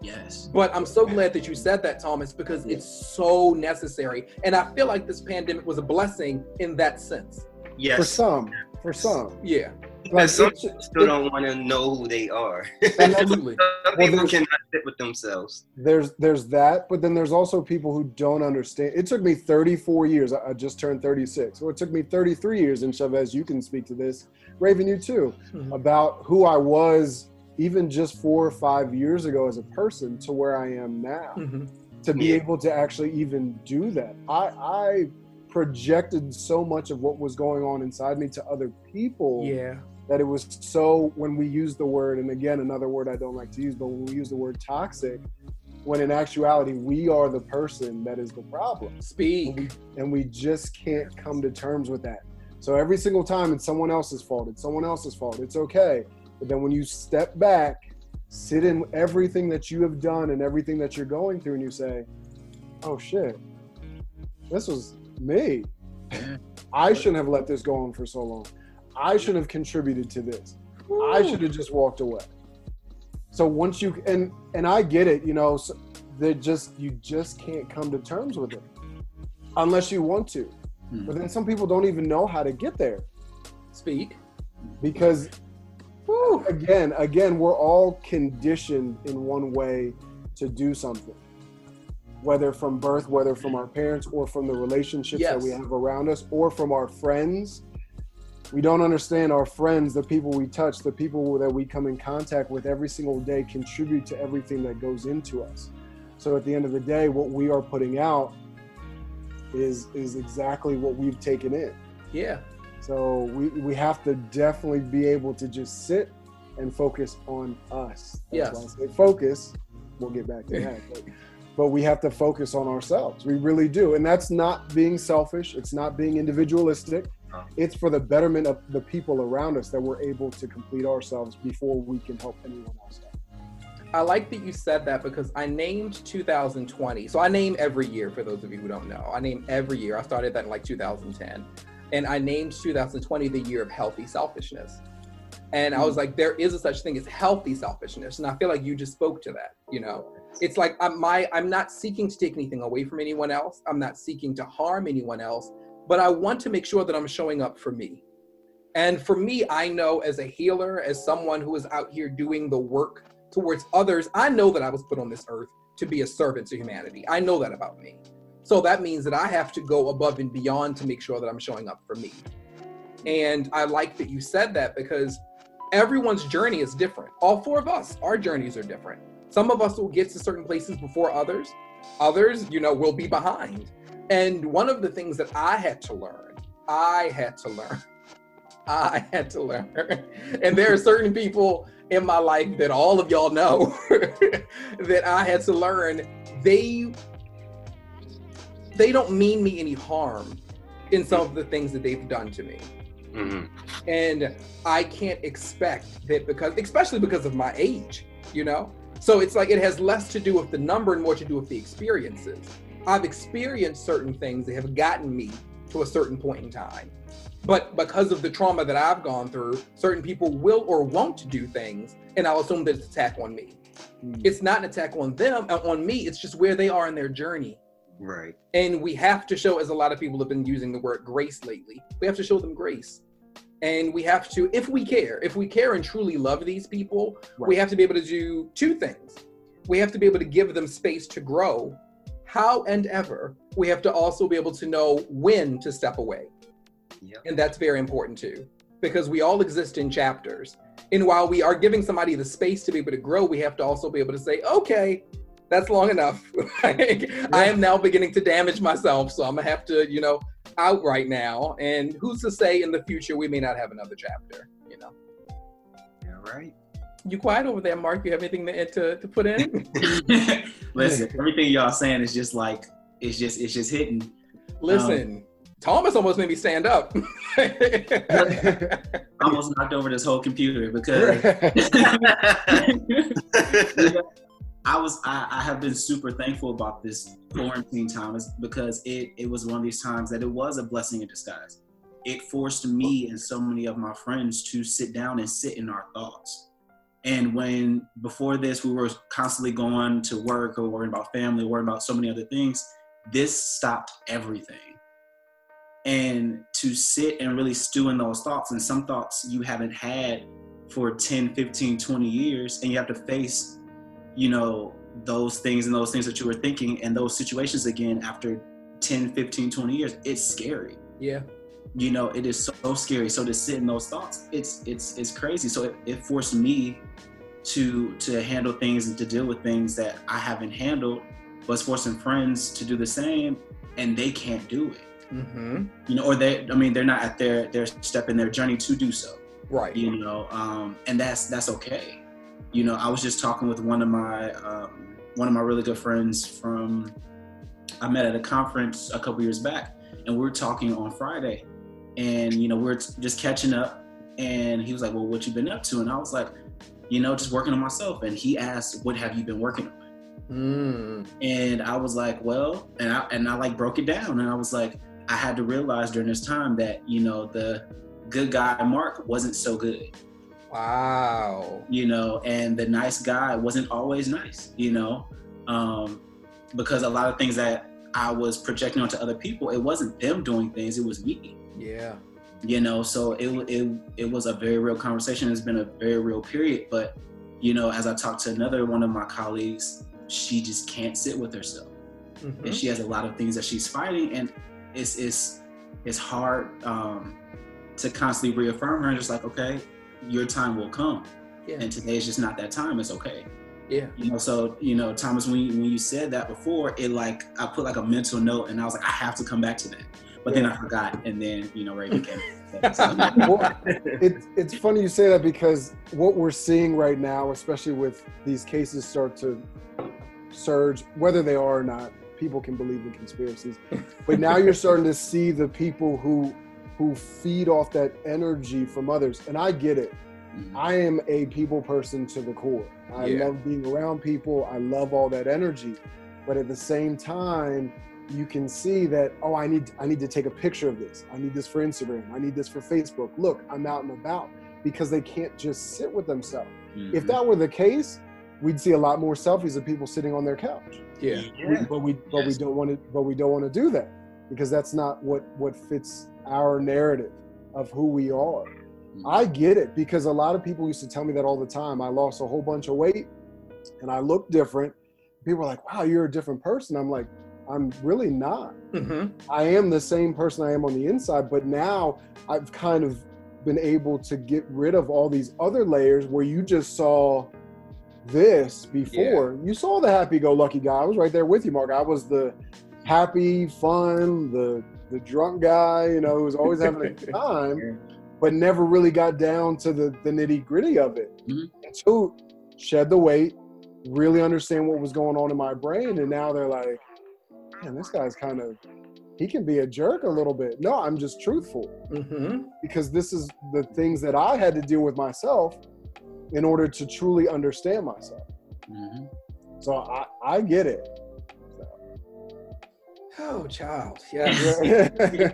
Yes. But I'm so glad that you said that, Thomas, because it's so necessary. And I feel like this pandemic was a blessing in that sense. Yes. For some. For some. Yeah. Like some people still don't want to know who they are. Absolutely. some people well, cannot sit with themselves. There's there's that, but then there's also people who don't understand. It took me 34 years. I just turned 36. Well, it took me 33 years, and Chavez, you can speak to this. Raven, you too, mm-hmm. about who I was even just four or five years ago as a person to where I am now. Mm-hmm. To be yeah. able to actually even do that. I I projected so much of what was going on inside me to other people. Yeah that it was so when we use the word and again another word i don't like to use but when we use the word toxic when in actuality we are the person that is the problem. Speak. And we, and we just can't come to terms with that. So every single time it's someone else's fault it's someone else's fault it's okay. But then when you step back sit in everything that you have done and everything that you're going through and you say oh shit. This was me. I shouldn't have let this go on for so long I should have contributed to this. Ooh. I should have just walked away. So once you and and I get it, you know, so that just you just can't come to terms with it unless you want to. Hmm. But then some people don't even know how to get there. Speak. Because Woo. again, again, we're all conditioned in one way to do something. Whether from birth, whether from our parents, or from the relationships yes. that we have around us, or from our friends, we don't understand our friends, the people we touch, the people that we come in contact with every single day contribute to everything that goes into us. So at the end of the day, what we are putting out is is exactly what we've taken in. Yeah. So we we have to definitely be able to just sit and focus on us. That's yes. Why I say focus. We'll get back to that. But, but we have to focus on ourselves. We really do. And that's not being selfish. It's not being individualistic it's for the betterment of the people around us that we're able to complete ourselves before we can help anyone else out. I like that you said that because I named 2020. So I name every year for those of you who don't know. I name every year. I started that in like 2010. And I named 2020 the year of healthy selfishness. And I was hmm. like, there is a such thing as healthy selfishness. And I feel like you just spoke to that, you know. It's like I'm my I'm not seeking to take anything away from anyone else. I'm not seeking to harm anyone else but I want to make sure that I'm showing up for me. And for me, I know as a healer, as someone who is out here doing the work towards others, I know that I was put on this earth to be a servant to humanity. I know that about me. So that means that I have to go above and beyond to make sure that I'm showing up for me. And I like that you said that because everyone's journey is different. All four of us, our journeys are different. Some of us will get to certain places before others. Others, you know, will be behind. And one of the things that I had to learn, I had to learn, I had to learn, and there are certain people in my life that all of y'all know that I had to learn. They they don't mean me any harm in some of the things that they've done to me. Mm-hmm. And I can't expect that because, especially because of my age, you know? So it's like it has less to do with the number and more to do with the experiences. I've experienced certain things that have gotten me to a certain point in time. But because of the trauma that I've gone through, certain people will or won't do things, and I'll assume that it's an attack on me. Mm. It's not an attack on them, uh, on me. It's just where they are in their journey. Right. And we have to show, as a lot of people have been using the word grace lately, we have to show them grace. And we have to, if we care, if we care and truly love these people, right. we have to be able to do two things. We have to be able to give them space to grow. How and ever, we have to also be able to know when to step away. Yep. And that's very important too, because we all exist in chapters. And while we are giving somebody the space to be able to grow, we have to also be able to say, okay, that's long enough. like, I am now beginning to damage myself, so I'm gonna have to, you know, out right now. And who's to say in the future we may not have another chapter? You know. Yeah, right. You quiet over there, Mark? You have anything to to, to put in? Listen, everything y'all saying is just like it's just it's just hitting. Listen. Um, Thomas almost made me stand up. I almost knocked over this whole computer because I was I, I, have been super thankful about this quarantine time is because it it was one of these times that it was a blessing in disguise. It forced me and so many of my friends to sit down and sit in our thoughts. And when before this we were constantly going to work or worrying about family, worrying about so many other things, this stopped everything. And to sit and really stew in those thoughts and some thoughts you haven't had for 10, 15, 20 years and you have to face you know those things and those things that you were thinking and those situations again after 10 15 20 years it's scary yeah you know it is so scary. So to sit in those thoughts it's it's it's crazy. So it, it forced me to to handle things and to deal with things that i haven't handled but it's forcing friends to do the same and they can't do it. Mm-hmm. you know or they i mean they're not at their their step in their journey to do so. Right. You know um and that's that's okay. You know, I was just talking with one of my um, one of my really good friends from I met at a conference a couple years back, and we were talking on Friday, and you know we are just catching up, and he was like, "Well, what you been up to?" And I was like, "You know, just working on myself." And he asked, "What have you been working on?" Mm. And I was like, "Well," and I and I like broke it down, and I was like, I had to realize during this time that you know the good guy Mark wasn't so good Wow. You know, and the nice guy wasn't always nice, you know, um, because a lot of things that I was projecting onto other people, it wasn't them doing things, it was me. Yeah. You know, so it, it, it was a very real conversation. It's been a very real period. But, you know, as I talked to another one of my colleagues, she just can't sit with herself. Mm-hmm. And she has a lot of things that she's fighting. And it's, it's, it's hard um, to constantly reaffirm her and just like, okay, your time will come. Yeah. And today is just not that time. It's okay. Yeah. You know, so you know, Thomas, when you, when you said that before, it like I put like a mental note, and I was like, I have to come back to that. But yeah. then I forgot, and then you know, Ray became. well, it, it's funny you say that because what we're seeing right now, especially with these cases start to surge, whether they are or not, people can believe in conspiracies. But now you're starting to see the people who who feed off that energy from others. And I get it. Mm-hmm. I am a people person to the core. I yeah. love being around people. I love all that energy. But at the same time, you can see that oh i need i need to take a picture of this i need this for instagram i need this for facebook look i'm out and about because they can't just sit with themselves mm-hmm. if that were the case we'd see a lot more selfies of people sitting on their couch yeah, yeah. but we but yes. we don't want to but we don't want to do that because that's not what what fits our narrative of who we are. Mm-hmm. I get it because a lot of people used to tell me that all the time. I lost a whole bunch of weight and I look different. People are like, wow, you're a different person. I'm like, I'm really not. Mm-hmm. I am the same person I am on the inside, but now I've kind of been able to get rid of all these other layers where you just saw this before. Yeah. You saw the happy go lucky guy. I was right there with you, Mark. I was the happy, fun, the the drunk guy, you know, who's always having a good time, but never really got down to the, the nitty gritty of it. Mm-hmm. Until shed the weight, really understand what was going on in my brain, and now they're like, man, this guy's kind of he can be a jerk a little bit. No, I'm just truthful mm-hmm. because this is the things that I had to deal with myself in order to truly understand myself. Mm-hmm. So I, I get it. Oh, child. Yeah.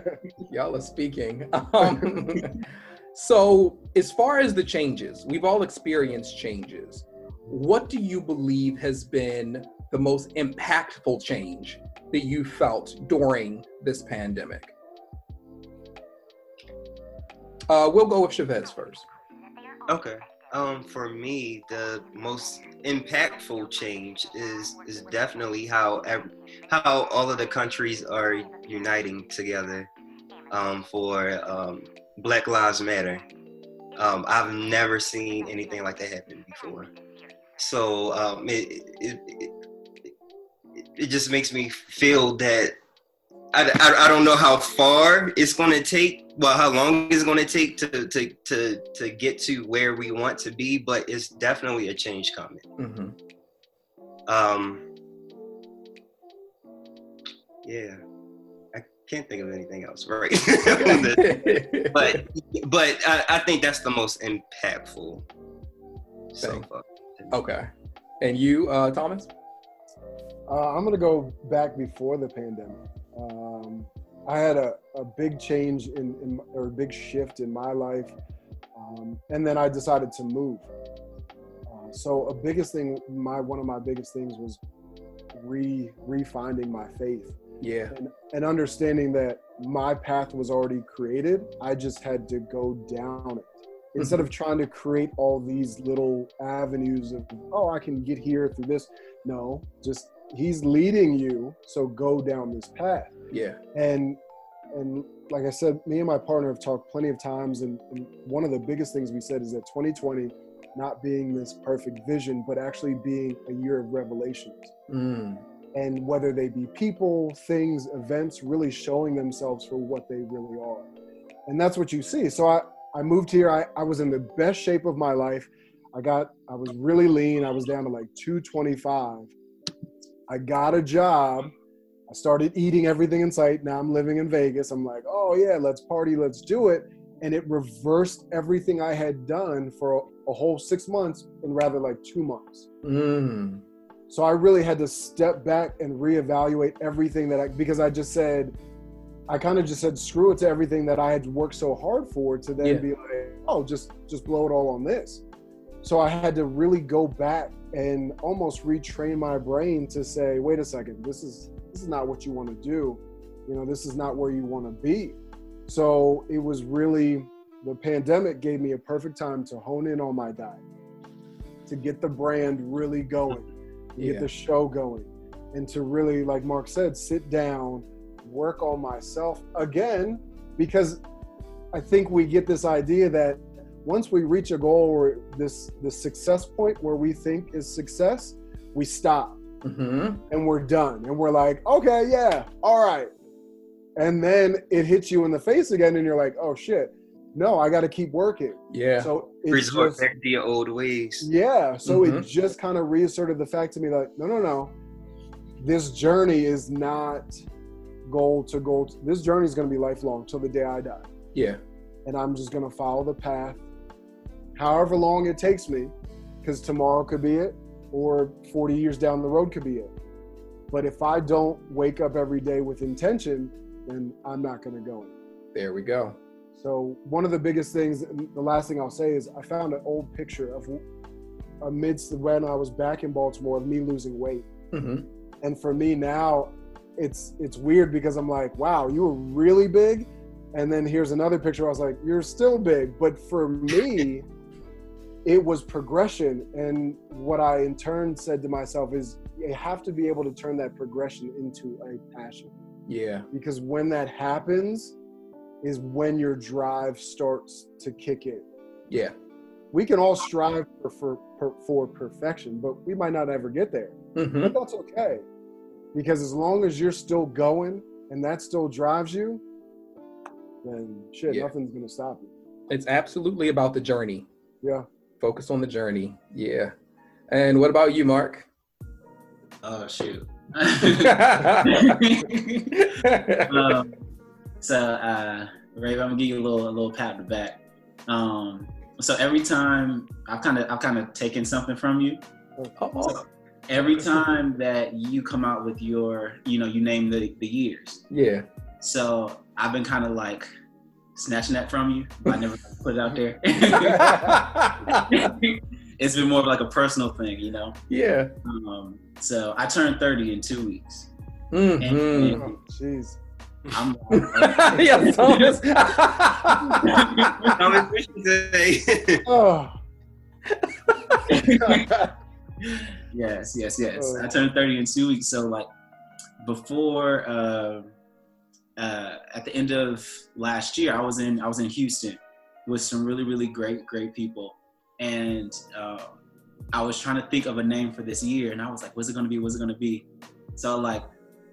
Y'all are speaking. Um, so, as far as the changes, we've all experienced changes. What do you believe has been the most impactful change that you felt during this pandemic? Uh, we'll go with Chavez first. Okay. Um, for me, the most impactful change is is definitely how every, how all of the countries are uniting together um, for um, Black Lives Matter. Um, I've never seen anything like that happen before. So um, it, it, it just makes me feel that I, I, I don't know how far it's going to take well how long it's going to take to, to to to get to where we want to be but it's definitely a change coming. Mm-hmm. um yeah. I can't think of anything else right? But but I, I, think that's the most impactful so okay. And you uh thomas uh, i'm gonna go back before the pandemic um, I had a, a big change in, in, or a big shift in my life, um, and then I decided to move. Uh, so a biggest thing, my one of my biggest things was re refinding my faith. Yeah, and, and understanding that my path was already created. I just had to go down it instead of trying to create all these little avenues of oh i can get here through this no just he's leading you so go down this path. Yeah. And and like i said me and my partner have talked plenty of times and, and one of the biggest things we said is that 2020 not being this perfect vision but actually being a year of revelations. Mm. and whether they be people things events really showing themselves for what they really are. And that's what you see. So i i moved here. I, I was in the best shape of my life. I got i was really lean. I was down to like 225 I got a job. I started eating everything in sight. Now I'm living in Vegas. I'm like, oh yeah, let's party, let's do it. And it reversed everything I had done for a, a whole six months in rather like two months. Mm. So I really had to step back and reevaluate everything that I, because I just said, I kind of just said screw it to everything that I had worked so hard for to then yeah. be like, oh, just just blow it all on this. So I had to really go back and almost retrain my brain to say, wait a second, this is this is not what you want to do. You know, this is not where you want to be. So it was really the pandemic gave me a perfect time to hone in on my diet, to get the brand really going, yeah. get the show going, and to really, like Mark said, sit down, work on myself again, because I think we get this idea that once we reach a goal or this the success point where we think is success, we stop mm-hmm. and we're done and we're like, okay, yeah, all right. And then it hits you in the face again, and you're like, oh shit, no, I got to keep working. Yeah. So resort just, back to your old ways. Yeah. So mm-hmm. it just kind of reasserted the fact to me that no, no, no, this journey is not goal to goal. This journey is going to be lifelong till the day I die. Yeah. And I'm just going to follow the path however long it takes me, because tomorrow could be it, or 40 years down the road could be it. But if I don't wake up every day with intention, then I'm not going to go. There we go. So one of the biggest things, the last thing I'll say is I found an old picture of amidst when I was back in Baltimore of me losing weight. Mm-hmm. And for me now, it's it's weird because I'm like, wow, you were really big, and then here's another picture. I was like, you're still big, but for me, it was progression. And what I in turn said to myself is, you have to be able to turn that progression into a passion. Yeah. Because when that happens, is when your drive starts to kick in. Yeah. We can all strive for for, for perfection, but we might not ever get there. Mm-hmm. But that's okay. Because as long as you're still going and that still drives you, then shit, yeah. nothing's gonna stop you. It's absolutely about the journey. Yeah. Focus on the journey. Yeah. And what about you, Mark? Oh shoot. um, so uh Raven, I'm gonna give you a little a little pat on the back. Um so every time I've kind of I've kind of taken something from you. So every time that you come out with your, you know, you name the the years. Yeah. So I've been kind of like snatching that from you. I never put it out there. it's been more of like a personal thing, you know. Yeah. Um, so I turned 30 in two weeks. Mm-hmm. And, and oh, jeez. I'm, yeah, Thomas. Thomas, what you say? oh. yes, yes, yes. Oh. I turned 30 in two weeks. So like before uh, uh, at the end of last year, I was in I was in Houston with some really, really great, great people. And uh, I was trying to think of a name for this year and I was like, what's it gonna be? What's it gonna be? So like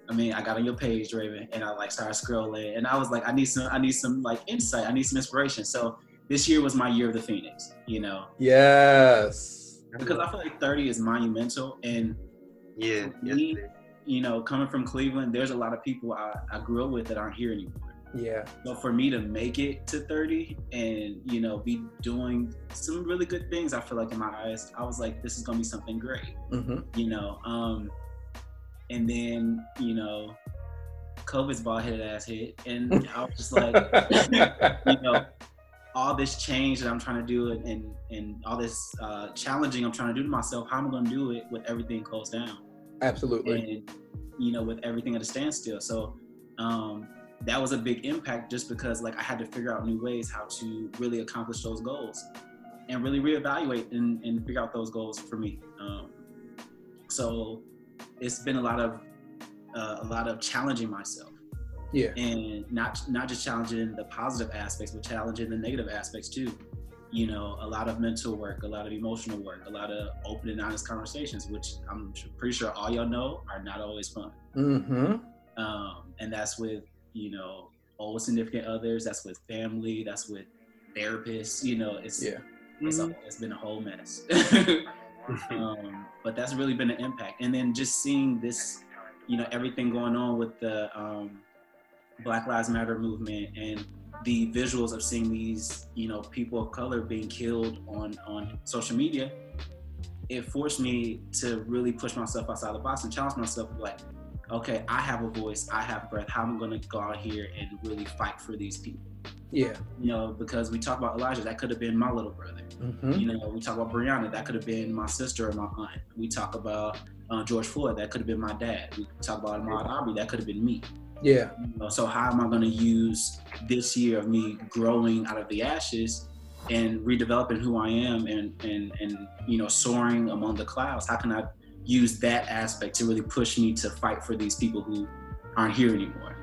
I mean, I got on your page, Raven, and I like started scrolling, and I was like, I need some, I need some like insight, I need some inspiration. So this year was my year of the Phoenix, you know. Yes. Because I feel like 30 is monumental, and yeah, me, you know, coming from Cleveland, there's a lot of people I, I grew up with that aren't here anymore. Yeah. So for me to make it to 30 and you know be doing some really good things, I feel like in my eyes, I was like, this is gonna be something great. Mm-hmm. You know, um, and then you know COVID's ball headed ass hit, and I was just like, you know, all this change that I'm trying to do, and and, and all this uh, challenging I'm trying to do to myself. How am I going to do it with everything closed down? Absolutely. And you know, with everything at a standstill. So um, that was a big impact, just because like I had to figure out new ways how to really accomplish those goals, and really reevaluate and, and figure out those goals for me. Um, so it's been a lot of uh, a lot of challenging myself. Yeah. And not not just challenging the positive aspects, but challenging the negative aspects too. You know, a lot of mental work, a lot of emotional work, a lot of open and honest conversations, which I'm pretty sure all y'all know are not always fun. Mm-hmm. Um, and that's with you know old significant others. That's with family. That's with therapists. You know, it's yeah. It's, mm-hmm. it's been a whole mess. um, but that's really been an impact. And then just seeing this, you know, everything going on with the um, Black Lives Matter movement and the visuals of seeing these, you know, people of color being killed on on social media, it forced me to really push myself outside the box and challenge myself. Like, okay, I have a voice, I have breath. How am I going to go out here and really fight for these people? Yeah. You know, because we talk about Elijah, that could have been my little brother. Mm-hmm. You know, we talk about Breonna, that could have been my sister or my aunt. We talk about uh, George Floyd, that could have been my dad. We talk about Ahmaud Arbery, that could have been me. Yeah. You know, so how am I going to use this year of me growing out of the ashes and redeveloping who I am and and and you know soaring among the clouds? How can I use that aspect to really push me to fight for these people who aren't here anymore?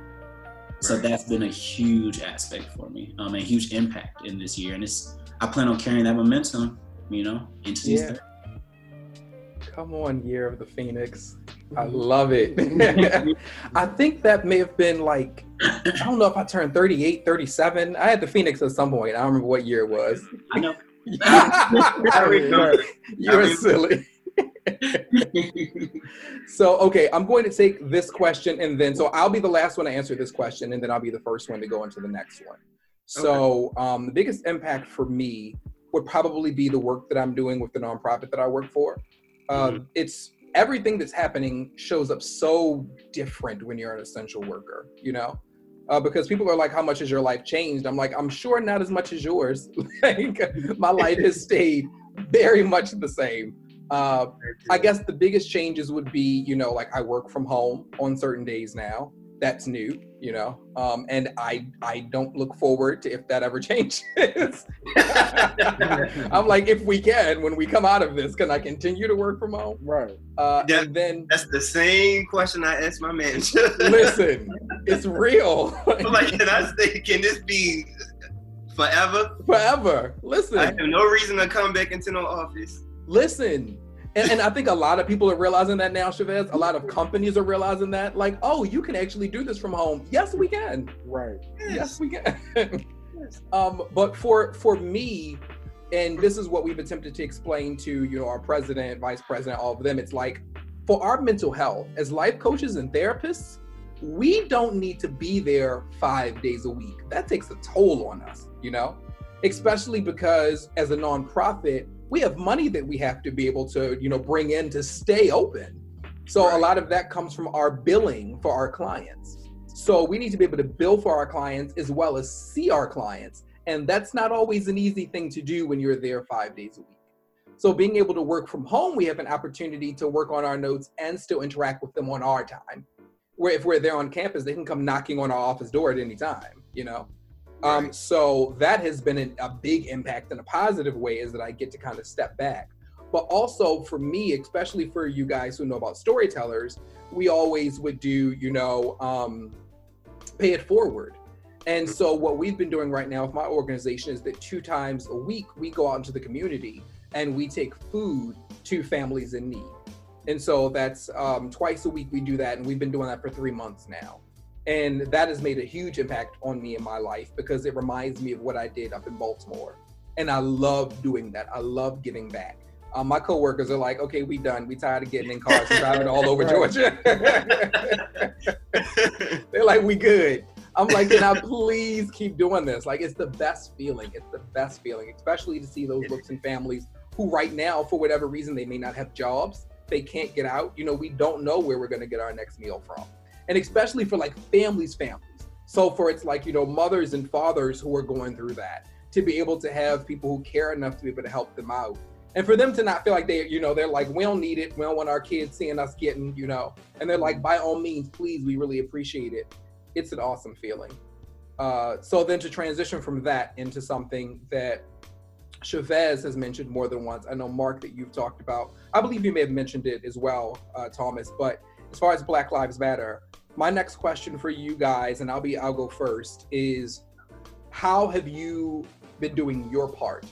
So that's been a huge aspect for me, um, a huge impact in this year, and it's I plan on carrying that momentum, you know, into these. Yeah. Come on, Year of the Phoenix. I love it. I think that may have been like, I don't know if I turned 38, 37. I had the Phoenix at some point. I don't remember what year it was. I know. You're silly. so okay i'm going to take this question and then so i'll be the last one to answer this question and then i'll be the first one to go into the next one so um, the biggest impact for me would probably be the work that i'm doing with the nonprofit that i work for um, mm-hmm. it's everything that's happening shows up so different when you're an essential worker you know? Uh, because people are like how much has your life changed? I'm like i'm sure not as much as yours. Like my life has stayed very much the same. Uh, I guess the biggest changes would be, you know, like I work from home on certain days now. That's new, you know, um, and I I don't look forward to if that ever changes. I'm like, if we can, when we come out of this, can I continue to work from home? Right. Uh, that, and then that's the same question I asked my manager. listen, it's real. I'm like, can I stay? Can this be forever? Forever. Listen, I have no reason to come back into no office. Listen, And, and, I think a lot of people are realizing that now, Chavez. A lot of companies are realizing that, like, oh, you can actually do this from home. Yes, we can. Right. Yes, yes we can. yes. Um, but for for me, and this is what we've attempted to explain to you know our president, vice president, all of them. It's like for our mental health as life coaches and therapists, we don't need to be there five days a week. That takes a toll on us, you know, especially because as a nonprofit, we have money that we have to be able to, you know, bring in to stay open. So right. a lot of that comes from our billing for our clients. So we need to be able to bill for our clients as well as see our clients. And that's not always an easy thing to do when you're there five days a week. So being able to work from home, we have an opportunity to work on our notes and still interact with them on our time where if we're there on campus, they can come knocking on our office door at any time, you know? Um, so that has been a, a big impact in a positive way is that I get to kind of step back. But also for me, especially for you guys who know about storytellers, we always would do, you know, um, pay it forward. And so what we've been doing right now with my organization is that two times a week we go out into the community and we take food to families in need. And so that's um, twice a week we do that, and we've been doing that for three months now. And that has made a huge impact on me in my life because it reminds me of what I did up in Baltimore. And I love doing that. I love giving back. Um, my coworkers are like, okay, we done. We tired of getting in cars and driving all over Georgia. They're like, we good. I'm like, can I please keep doing this? Like, it's the best feeling. It's the best feeling, especially to see those looks and families who, right now, for whatever reason, they may not have jobs they can't get out, you know, we don't know where we're going to get our next meal from. And especially for like families, families. So for it's like, you know, mothers and fathers who are going through that to be able to have people who care enough to be able to help them out. And for them to not feel like they, you know, they're like, we don't need it. We don't want our kids seeing us getting, you know, and they're like, by all means, please, we really appreciate it. It's an awesome feeling. Uh, so then to transition from that into something that Chavez has mentioned more than once. I know Mark that you've talked about. I believe you may have mentioned it as well, uh, Thomas. But as far as Black Lives Matter, my next question for you guys, and I'll be I'll go first, is how have you been doing your part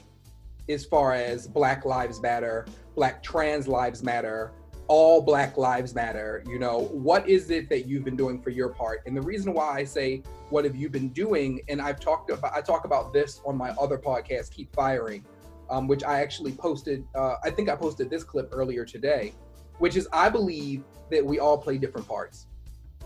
as far as Black Lives Matter, Black Trans Lives Matter, all Black Lives Matter? You know, what is it that you've been doing for your part? And the reason why I say what have you been doing? And I've talked about I talk about this on my other podcast, Keep Firing, um, which I actually posted. Uh, I think I posted this clip earlier today, which is I believe that we all play different parts.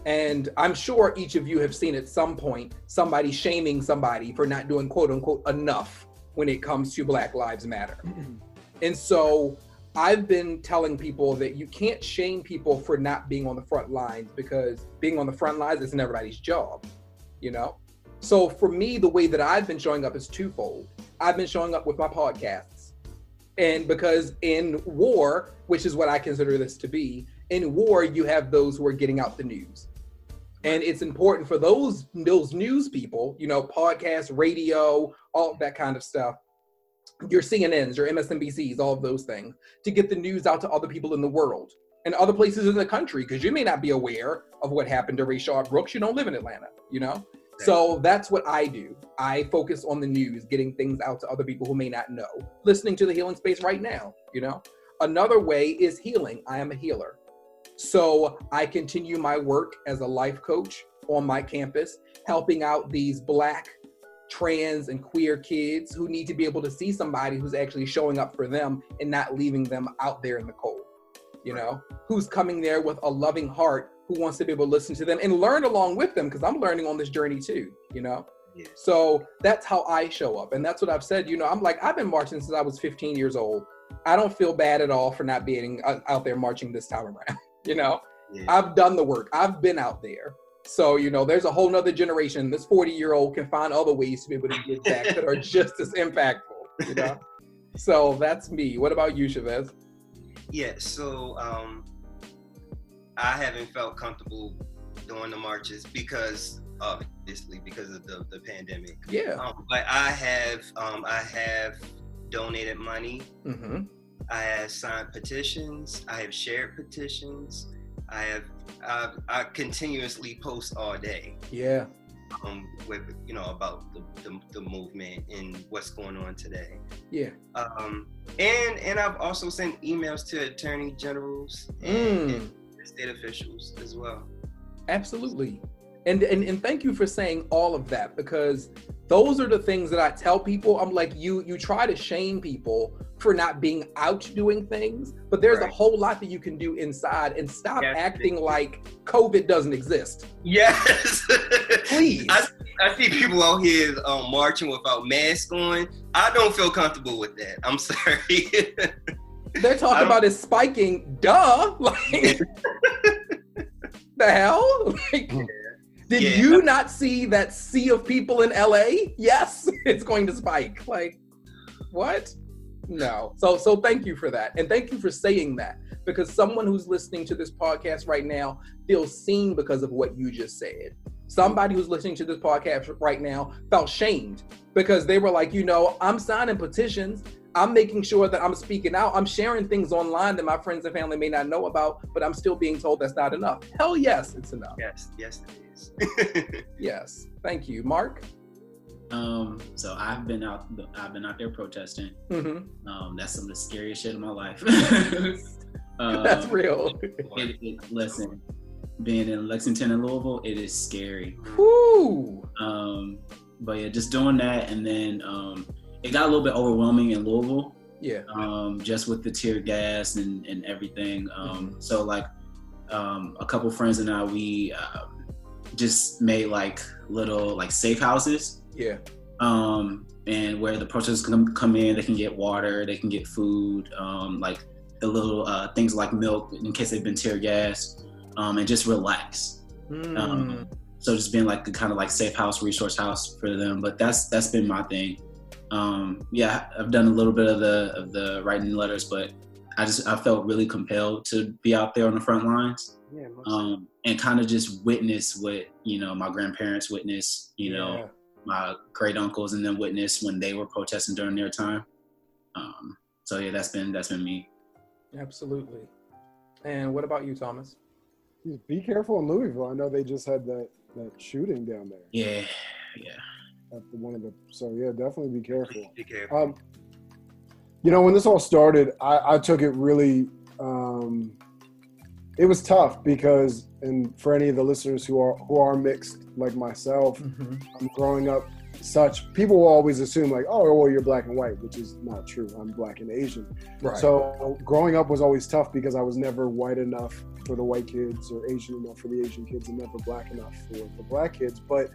And I'm sure each of you have seen at some point somebody shaming somebody for not doing quote unquote enough when it comes to Black Lives Matter. and so I've been telling people that you can't shame people for not being on the front lines because being on the front lines isn't everybody's job you know? So for me, the way that I've been showing up is twofold. I've been showing up with my podcasts. And because in war, which is what I consider this to be, in war, you have those who are getting out the news. And it's important for those those news people, you know, podcasts, radio, all that kind of stuff, your CNNs, your MSNBCs, all of those things, to get the news out to other people in the world and other places in the country because you may not be aware of what happened to Rayshard Brooks. You don't live in Atlanta, you know? So that's what I do. I focus on the news, getting things out to other people who may not know, listening to the healing space right now, you know? Another way is healing. I am a healer. So I continue my work as a life coach on my campus, helping out these black trans and queer kids who need to be able to see somebody who's actually showing up for them and not leaving them out there in the cold you know, who's coming there with a loving heart who wants to be able to listen to them and learn along with them because I'm learning on this journey too, you know. So that's how I show up. And that's what I've said, you know, I'm like, I've been marching since I was 15 years old. I don't feel bad at all for not being uh, out there marching this time around, you know. Yeah. I've done the work. I've been out there. So, you know, there's a whole nother generation. This 40 year old can find other ways to be able to get back that are just as impactful, you know. so that's me. What about you, Chavez? Yeah, so um, I haven't felt comfortable doing the marches because obviously because of the, the pandemic. Yeah. Um, but I have um, I have donated money. Mm-hmm. I have signed petitions. I have shared petitions. I have I, I continuously post all day. Yeah. Um, with you know about the, the, the movement and what's going on today. Yeah. Um, and and I've also sent emails to attorney generals and, mm. and state officials as well. Absolutely. And, and and thank you for saying all of that because those are the things that I tell people. I'm like you you try to shame people for not being out doing things, but there's right. a whole lot that you can do inside and stop yes. acting like COVID doesn't exist. Yes. Please. I, I see people out here um, marching without masks on. I don't feel comfortable with that. I'm sorry. They're talking about it spiking. Duh. Like the hell? Like, did yeah. you not see that sea of people in LA? Yes, it's going to spike. Like, what? No. So so thank you for that. And thank you for saying that because someone who's listening to this podcast right now feels seen because of what you just said. Somebody who's listening to this podcast right now felt shamed because they were like, you know, I'm signing petitions. I'm making sure that I'm speaking out. I'm sharing things online that my friends and family may not know about, but I'm still being told that's not enough. Hell yes, it's enough. Yes, yes, it is. yes. Thank you. Marc? Um, so I've been out I've been out there protesting. Mm-hmm. Um, that's some of the scariest shit in my life. um, that's real. It, it, listen, being in Lexington and Louisville, it is scary. Woo! Um, but yeah, just doing that and then um it got a little bit overwhelming in Louisville. Yeah. Um, just with the tear gas and, and everything. Um, mm-hmm. So like um, a couple friends and I, we uh, just made like little like safe houses. Yeah. Um, and where the protesters can come in, they can get water, they can get food, um, like the little uh, things like milk in case they've been tear gas, um, and just relax. Mm. Um, so just being like a kind of like safe house, resource house for them. But that's that's been my thing um, yeah, I've done a little bit of the of the writing letters, but I just I felt really compelled to be out there on the front lines, yeah, um, and kind of just witness what you know my grandparents witnessed, you know, my great uncles and then witnessed when they were protesting during their time. Um, so yeah, that's been that's been me. Absolutely. And what about you, Thomas? Be careful in Louisville. I know they just had that that shooting down there. Yeah, yeah one of the so yeah definitely be careful be careful um, you know when this all started i, I took it really um, it was tough because and for any of the listeners who are who are mixed like myself mm-hmm. i'm growing up such people will always assume like oh well you're black and white which is not true i'm black and asian right. so growing up was always tough because i was never white enough for the white kids or asian enough for the asian kids and never black enough for the black kids but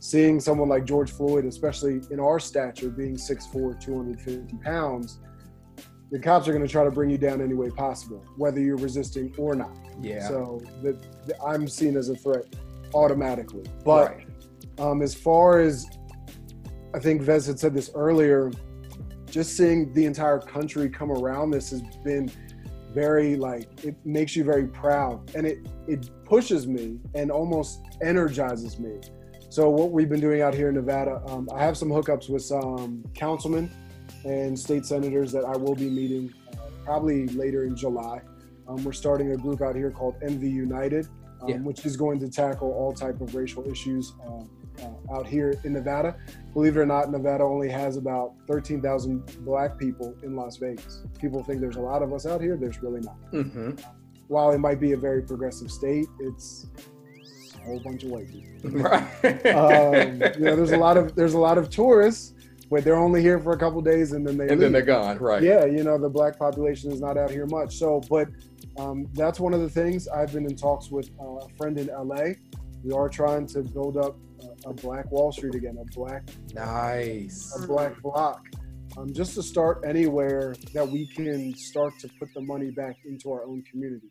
seeing someone like George Floyd, especially in our stature, being 6'4, 250 pounds, the cops are going to try to bring you down any way possible, whether you're resisting or not. Yeah. So the, the, I'm seen as a threat automatically. But right. um, as far as I think Vez had said this earlier, just seeing the entire country come around this has been very like it makes you very proud and it it pushes me and almost energizes me so what we've been doing out here in Nevada, um, I have some hookups with some councilmen and state senators that I will be meeting uh, probably later in July. Um, we're starting a group out here called NV United, um, yeah. which is going to tackle all type of racial issues uh, uh, out here in Nevada. Believe it or not, Nevada only has about 13,000 black people in Las Vegas. People think there's a lot of us out here. There's really not. Mm-hmm. While it might be a very progressive state, it's a whole bunch of white people. Right. um, you know, there's a lot of there's a lot of tourists, but they're only here for a couple days and then they and leave. then they're gone. Right. Yeah, you know, the black population is not out here much. So, but um, that's one of the things I've been in talks with uh, a friend in LA. We are trying to build up a, a black Wall Street again, a black nice, a black block. Um, just to start anywhere that we can start to put the money back into our own community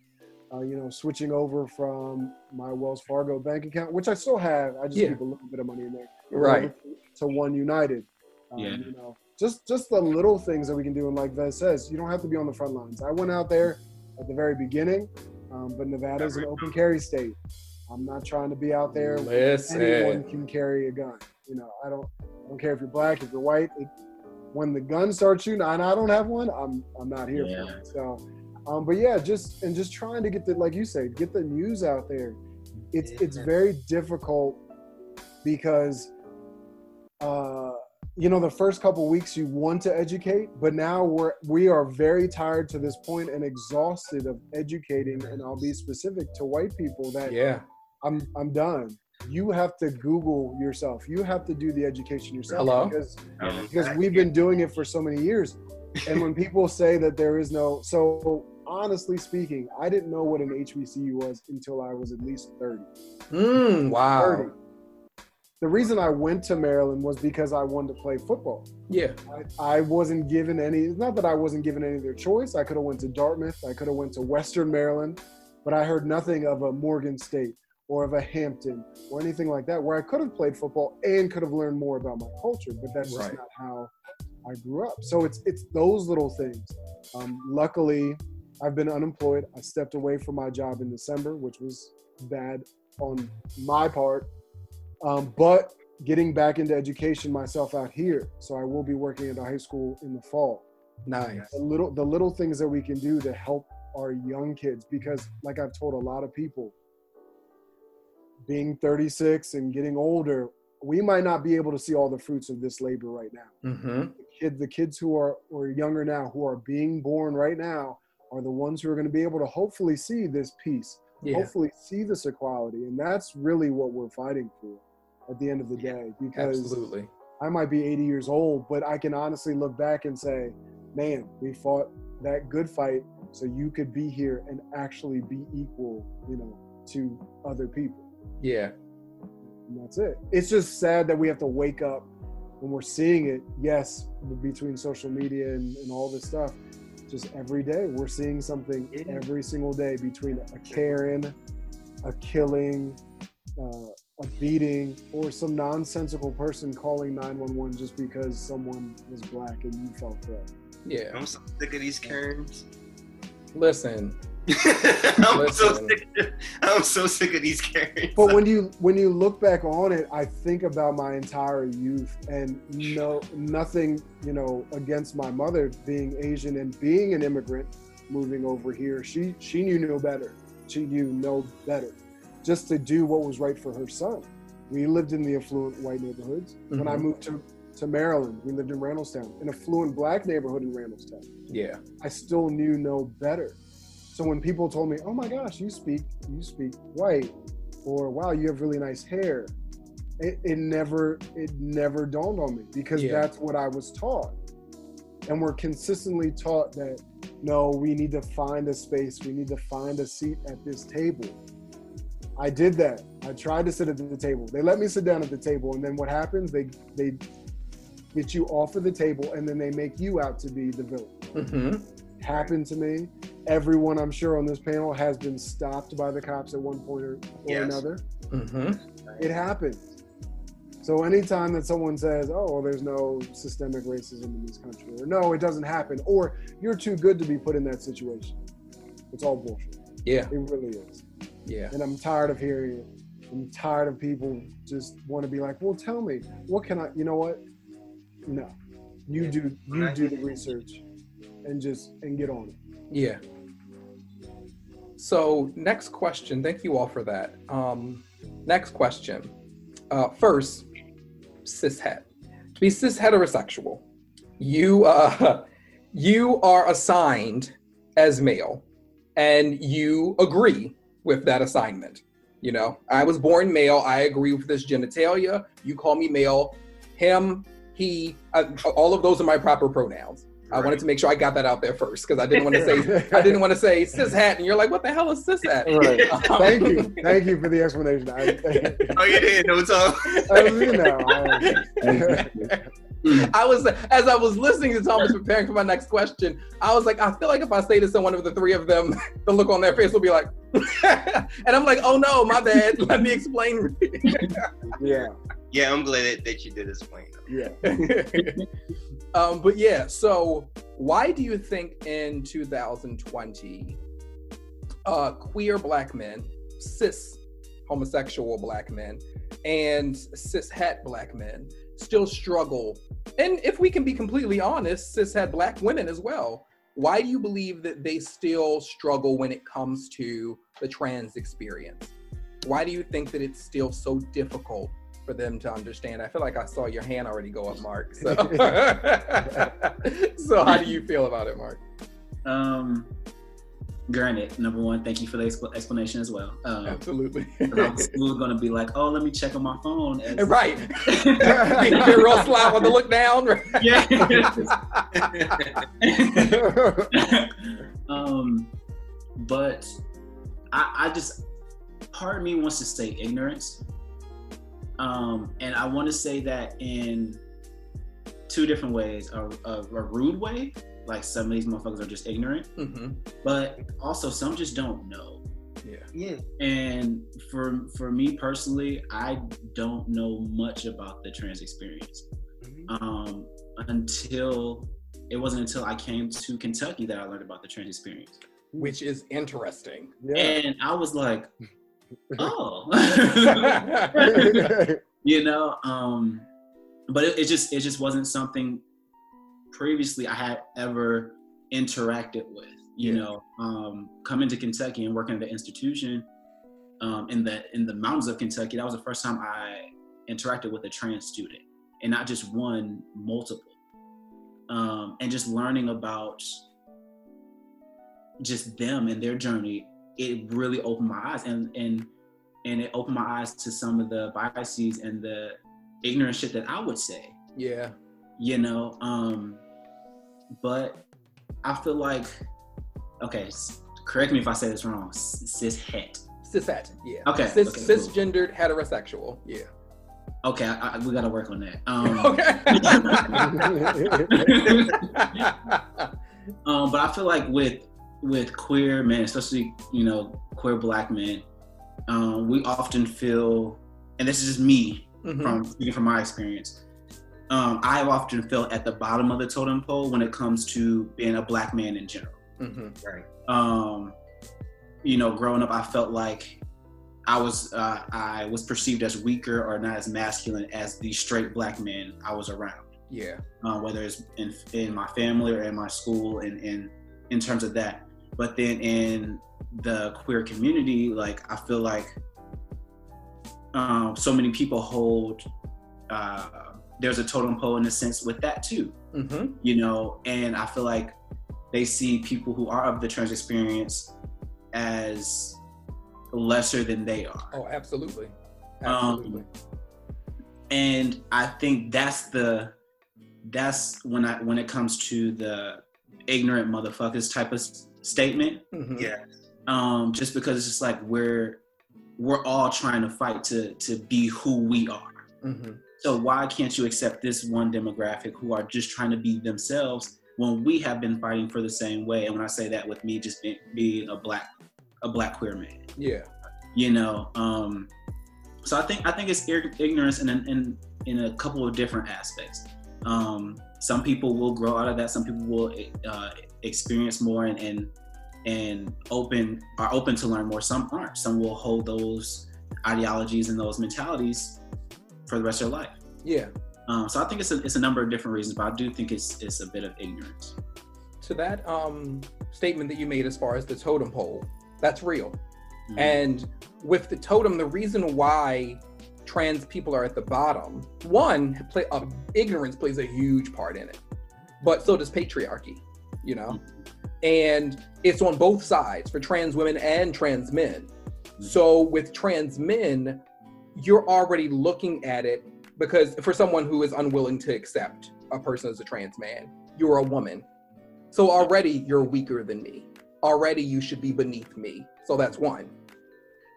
uh, you know, switching over from my Wells Fargo bank account, which I still have. I just yeah. keep a little bit of money in there. Right. To OneUnited. Um, yeah. You know, just just the little things that we can do. And like Vez says, you don't have to be on the front lines. I went out there at the very beginning, um, but Nevada is an open carry state. I'm not trying to be out there. Listen. Anyone can carry a gun. You know, I don't I don't care if you're black, if you're white. It, when the gun starts shooting, and I don't have one, I'm I'm not here yeah. for it. So um, but yeah, just and just trying to get the like you say, get the news out there. It's yeah. it's very difficult because uh, you know the first couple weeks you want to educate but now we're we are very tired to this point and exhausted of educating and i'll be specific to white people that yeah. I'm i'm done. You have to google yourself. You have to do the education yourself Hello? because because we've been doing it for so many years. And when people say that there is no so honestly speaking i didn't know what an hbcu was until i was at least 30 mm, wow. 30 the reason I went to Maryland was because I wanted to play football. Yeah. I, I wasn't given any not that I wasn't given any of their choice. I could have went to Dartmouth, I could have went to Western Maryland, but I heard nothing of a Morgan State or of a Hampton or anything like that where I could have played football and could have learned more about my culture, but that's just right. not how I grew up. So it's it's those little things. Um, luckily, I've been unemployed. I stepped away from my job in December, which was bad on my part um, but getting back into education myself out here. So I will be working at a high school in the fall. Nice. The little the little things that we can do to help our young kids because like I've told a lot of people being 36 and getting older, we might not be able to see all the fruits of this labor right now. Mm-hmm. The, kid, the kids who are or younger now who are being born right now are the ones who are going to be able to hopefully see this peace, yeah. hopefully see this equality, and that's really what we're fighting for at the end of the day because Absolutely. I might be 80 years old, but I can honestly look back and say, man, we fought that good fight so you could be here and actually be equal, you know, to other people. Yeah. And that's it. It's just sad that we have to wake up when we're seeing it, yes, between social media and, and all this stuff. Just every day, we're seeing something every single day between a Karen, a killing, uh, a beating or some nonsensical person calling 911 just because someone was black and you felt threatened. Yeah. I'm so sick of these Karens. Listen. I'm Listen. so sick of, I'm so sick of these Karens. But when you when you look back on it, I think about my entire youth and no nothing, you know, against my mother being Asian and being an immigrant moving over here. She she knew no better. She knew no better just to do what was right for her son. We lived in the affluent white neighborhoods. Mm-hmm. When I mm-hmm. moved to, to Maryland, we lived in Randallstown, an affluent black neighborhood in Randallstown. Yeah. I still knew no better. So when people told me, "Oh my gosh, you speak you speak white," or "Wow, you have really nice hair," it, it never it never dawned on me because yeah. that's what I was taught. And we're consistently taught that no, we need to find a space, we need to find a seat at this table. I did that. I tried to sit at the table. They let me sit down at the table, and then what happens? They they get you off of the table, and then they make you out to be the villain. Mm-hmm. Happened to me. Everyone I'm sure on this panel has been stopped by the cops at one point or, or yes. another. Mm-hmm. It happens. So anytime that someone says, "Oh, well, there's no systemic racism in this country," or "No, it doesn't happen," or "You're too good to be put in that situation," it's all bullshit. Yeah, it really is. Yeah. And I'm tired of hearing it. I'm tired of people just want to be like, well, tell me, what can I, you know what? No, you do, you do the research and just, and get on it. Yeah. So next question. Thank you all for that. Um, next question. Uh, first, cishet. To be cis heterosexual, you uh, you are assigned as male, and you agree with that assignment. You know, I was born male. I agree with this genitalia. You call me male. Him, he, uh, all of those are my proper pronouns. Right. I wanted to make sure I got that out there first because I didn't want to say I didn't want to say cis hat, and you're like, what the hell is cis hat? Right. Um, Thank you, thank you for the explanation. I, oh, you didn't know, Tom. I, you know, I, I was as I was listening to Thomas preparing for my next question, I was like, I feel like if I say this to someone of the three of them, the look on their face will be like, and I'm like, oh no, my bad. Let me explain. yeah. Yeah, I'm glad that, you did explain. Yeah. um, but yeah, so why do you think in 2020, uh, queer black men, cis homosexual black men, and cis het black men still struggle. And if we can be completely honest, cis het black women as well. Why do you believe that they still struggle when it comes to the trans experience? Why do you think that it's still so difficult for them to understand. I feel like I saw your hand already go up, Marc. So, so how do you feel about it, Marc? Um, granted, number one, thank you for the exp- explanation as well. Um, Absolutely. I was going to be like, oh, let me check on my phone. As- right. You're real slow on the look down. yeah. um, but I, I just, part of me wants to say ignorance. Um, and I want to say that in two different ways a, a, a rude way like some of these motherfuckers are just ignorant, mm-hmm. but also some just don't know. Yeah. Yeah. And for for me personally, I don't know much about the trans experience mm-hmm. um, until it wasn't until I came to Kentucky that I learned about the trans experience, which is interesting. Yeah. And I was like, oh, you know. Um, but it, it just it just wasn't something previously I had ever interacted with. You yeah. know, um, coming to Kentucky and working at the institution um, in the in the mountains of Kentucky, that was the first time I interacted with a trans student, and not just one, multiple. Um, and just learning about just them and their journey, it really opened my eyes, and and and it opened my eyes to some of the biases and the ignorant shit that I would say. Yeah. You know, um, but I feel like, okay, correct me if I say this wrong. Cis het. Cis het, yeah. Okay. Cis, okay, cisgendered cool. heterosexual, yeah. Okay, I, I, we gotta work on that. Um, okay. um, but I feel like with with queer men, especially you know queer black men, um, we often feel, and this is just me mm-hmm. from speaking from my experience, um, I've often felt at the bottom of the totem pole when it comes to being a black man in general. Mm-hmm. Right. Um, you know, growing up, I felt like I was uh, I was perceived as weaker or not as masculine as the straight black men I was around. Yeah. Uh, whether it's in in my family or in my school, and in in terms of that. But then in the queer community, like I feel like um, so many people hold uh, there's a totem pole in a sense with that too. Mm-hmm. You know, and I feel like they see people who are of the trans experience as lesser than they are. Oh, absolutely. Absolutely. Um, and I think that's the that's when I when it comes to the ignorant motherfuckers type of statement. Mm-hmm. Yeah. Um, just because it's just like we're we're all trying to fight to to be who we are. Mm-hmm. So why can't you accept this one demographic who are just trying to be themselves when we have been fighting for the same way? And when I say that with me just being, being a black a black queer man. Yeah. You know, um, so I think I think it's ignorance in in in a couple of different aspects. Um, some people will grow out of that. Some people will uh, experience more and, and and open are open to learn more. Some aren't. Some will hold those ideologies and those mentalities for the rest of their life. Yeah. Um, so I think it's a, it's a number of different reasons, but I do think it's it's a bit of ignorance. To that um, statement that you made as far as the totem pole, that's real. Mm-hmm. And with the totem, the reason why trans people are at the bottom, one, play, uh, ignorance plays a huge part in it, but so does patriarchy, you know? Mm-hmm. And it's on both sides for trans women and trans men. Mm-hmm. So with trans men, you're already looking at it because for someone who is unwilling to accept a person as a trans man, you're a woman. So already you're weaker than me. Already you should be beneath me. So that's one.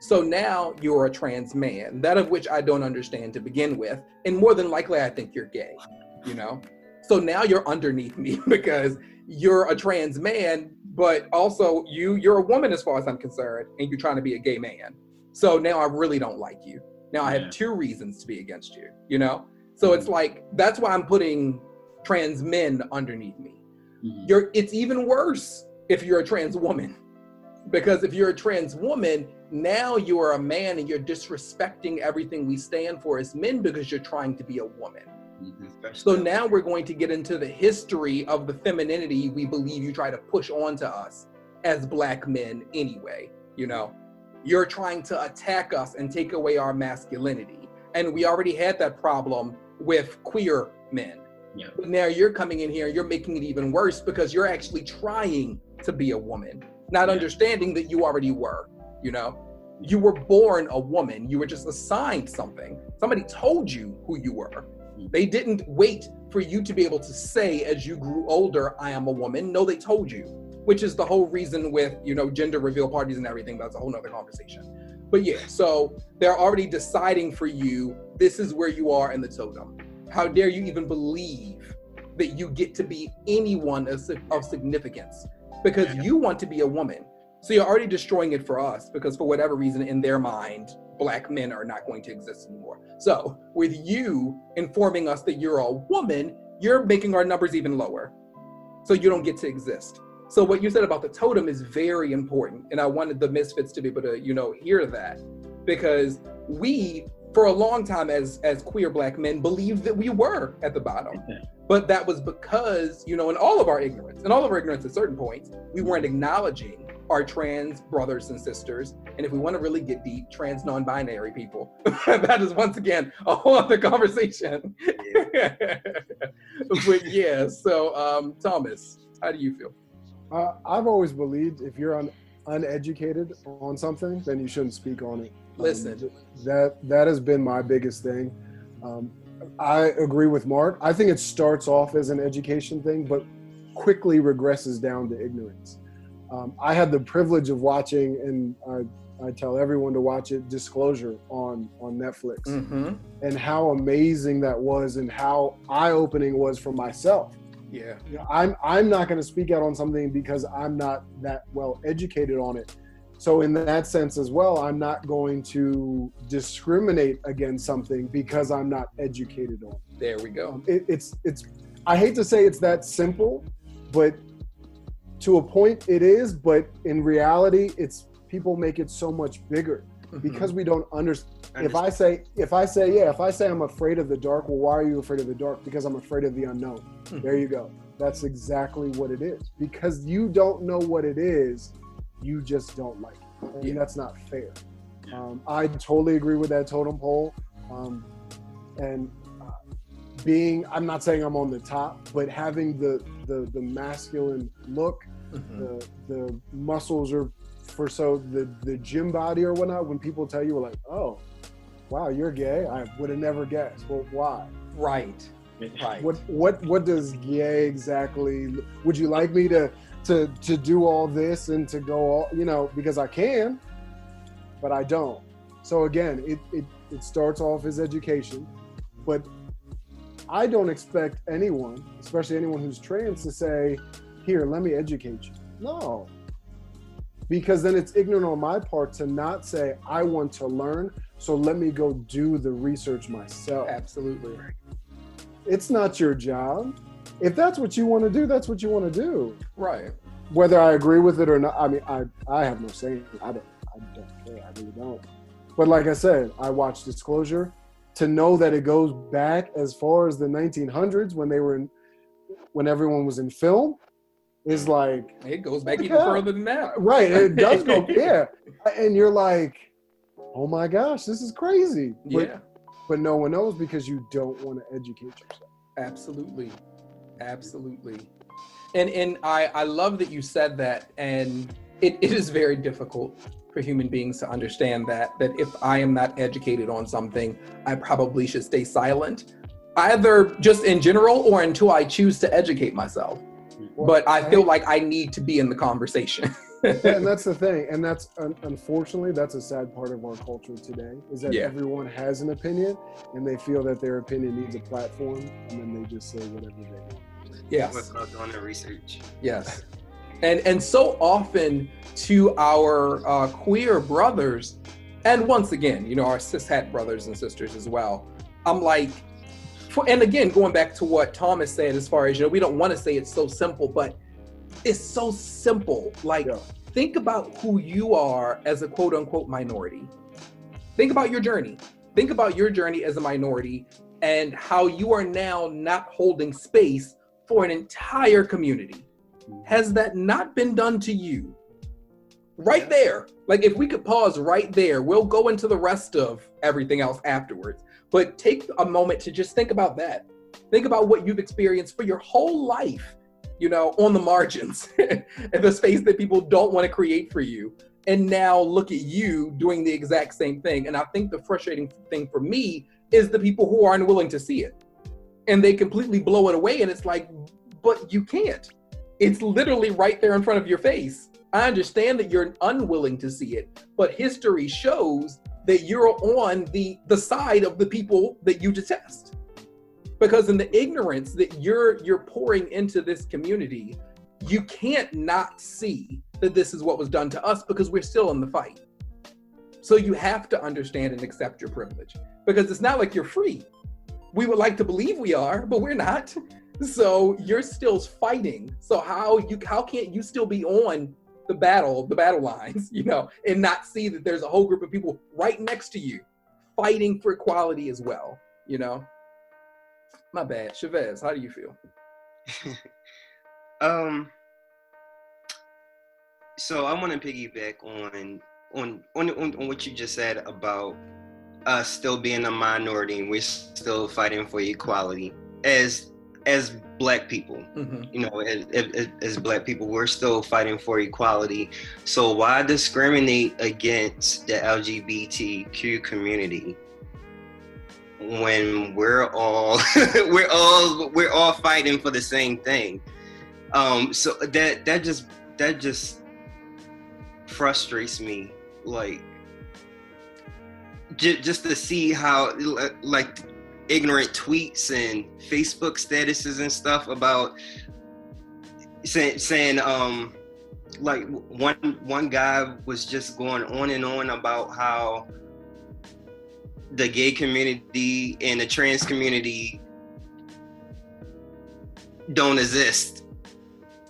So now you're a trans man, that of which I don't understand to begin with. And more than likely, I think you're gay, you know? So now you're underneath me because you're a trans man, but also you you're a woman as far as I'm concerned, and you're trying to be a gay man. So now I really don't like you. Now I have yeah. two reasons to be against you, you know? So it's mm-hmm. like that's why I'm putting trans men underneath me. Mm-hmm. You're it's even worse if you're a trans woman. Because if you're a trans woman, now you are a man and you're disrespecting everything we stand for as men because you're trying to be a woman. Mm-hmm. So now we're going to get into the history of the femininity we believe you try to push onto us as black men anyway, you know? You're trying to attack us and take away our masculinity. And we already had that problem with queer men. Yeah. But now you're coming in here and you're making it even worse because you're actually trying to be a woman, not yeah. understanding that you already were, you know? You were born a woman. You were just assigned something. Somebody told you who you were. They didn't wait for you to be able to say as you grew older, I am a woman. No, they told you, which is the whole reason with, you know, gender reveal parties and everything. That's a whole nother conversation. But yeah, so they're already deciding for you, this is where you are in the totem. How dare you even believe that you get to be anyone of, of significance because you want to be a woman. So you're already destroying it for us because for whatever reason in their mind, black men are not going to exist anymore. So, with you informing us that you're a woman, you're making our numbers even lower. So, you don't get to exist. So, what you said about the totem is very important. And I wanted the misfits to be able to, you know, hear that because we, for a long time as, as queer black men, believed that we were at the bottom. But that was because, you know, in all of our ignorance, in all of our ignorance at certain points, we weren't acknowledging our trans brothers and sisters. And if we want to really get deep, trans non binary people. that is once again a whole other conversation. Yeah. but yeah, so um, Thomas, how do you feel? Uh, I've always believed if you're un- uneducated on something, then you shouldn't speak on it. Um, Listen, that that has been my biggest thing. Um, I agree with Marc. I think it starts off as an education thing, but quickly regresses down to ignorance. Um, I had the privilege of watching, and I, I, tell everyone to watch it, Disclosure on on Netflix, mm-hmm. and how amazing that was, and how eye opening was for myself. Yeah, you know, I'm I'm not going to speak out on something because I'm not that well educated on it. So in that sense as well, I'm not going to discriminate against something because I'm not educated on. It. There we go. Um, it, it's it's. I hate to say it's that simple, but to a point it is, but in reality, it's people make it so much bigger mm-hmm. because we don't understand. If I say, if I say, yeah, if I say I'm afraid of the dark, well, why are you afraid of the dark? Because I'm afraid of the unknown. Mm-hmm. There you go. That's exactly what it is. Because you don't know what it is, you just don't like it. And yeah. that's not fair. Um, I totally agree with that totem pole. Um, and being i'm not saying i'm on the top but having the the, the masculine look mm-hmm. the the muscles are for so the the gym body or whatnot when people tell you like oh wow you're gay i would have never guessed. Well why? Right. Right. What what what does gay exactly would you like me to to to do all this and to go all you know because i can but i don't. So again it it, it starts off as education but I don't expect anyone, especially anyone who's trans, to say, Here, let me educate you. No. Because then it's ignorant on my part to not say, I want to learn, so let me go do the research myself. Absolutely. It's not your job. If that's what you want to do, that's what you want to do. Right. Whether I agree with it or not, I mean, I, I have no say. I don't, I don't care. I really don't. But like I said, I watched Disclosure to know that it goes back as far as the 1900s when they were in, when everyone was in film is like it goes back even further than that. Uh, right, it does go yeah, and you're like, oh my gosh, this is crazy. But, yeah, but no one knows because you don't want to educate yourself. Absolutely, absolutely, and and I I love that you said that, and it, it is very difficult for human beings to understand that that if I am not educated on something, I probably should stay silent, either just in general or until I choose to educate myself. Well, but I feel like I need to be in the conversation. and that's the thing, and that's unfortunately that's a sad part of our culture today is that yeah. everyone has an opinion and they feel that their opinion needs a platform, and then they just say whatever they want. Yes. Without doing the research. Yes and and so often to our uh, queer brothers and once again you know our cishet brothers and sisters as well i'm like for, and again going back to what thomas said as far as you know we don't want to say it's so simple but it's so simple. Like yeah. think about who you are as a quote unquote minority. Think about your journey. Think about your journey as a minority and how you are now not holding space for an entire community has that not been done to you? Right there. Like if we could pause right there, we'll go into the rest of everything else afterwards. But take a moment to just think about that. Think about what you've experienced for your whole life, you know, on the margins, in the space that people don't want to create for you. And now look at you doing the exact same thing. And I think the frustrating thing for me is the people who are unwilling to see it. And they completely blow it away. And it's like, but you can't. It's literally right there in front of your face. I understand that you're unwilling to see it, but history shows that you're on the the side of the people that you detest. Because in the ignorance that you're you're pouring into this community, you can't not see that this is what was done to us because we're still in the fight. So you have to understand and accept your privilege because it's not like you're free. We would like to believe we are, but we're not. So you're still fighting. So how you how can't you still be on the battle, the battle lines, you know, and not see that there's a whole group of people right next to you fighting for equality as well, you know? My bad. Chavez, how do you feel? um so I want to piggyback on on, on on on what you just said about us still being a minority and we're still fighting for equality as as black people mm-hmm. you know as, as, as, black people we're still fighting for equality so why discriminate against the lgbtq community when we're all we're all we're all fighting for the same thing um so that that just that just frustrates me like just to see how like ignorant tweets and Facebook statuses and stuff about saying saying um like one one guy was just going on and on about how the gay community and the trans community don't exist.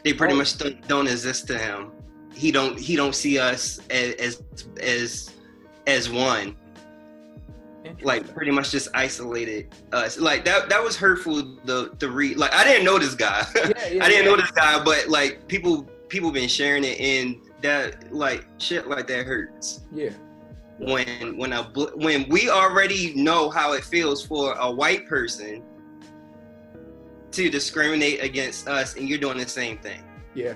They pretty oh. much don't, don't exist to him. He don't he don't see us as as as, as one like pretty much just isolated us. Like that that was hurtful the the read. Like I didn't know this guy. Yeah, yeah, I didn't yeah. know this guy, but like people people been sharing it and that like shit like that hurts. Yeah. When when a when we already know how it feels for a white person to discriminate against us and you're doing the same thing. Yeah.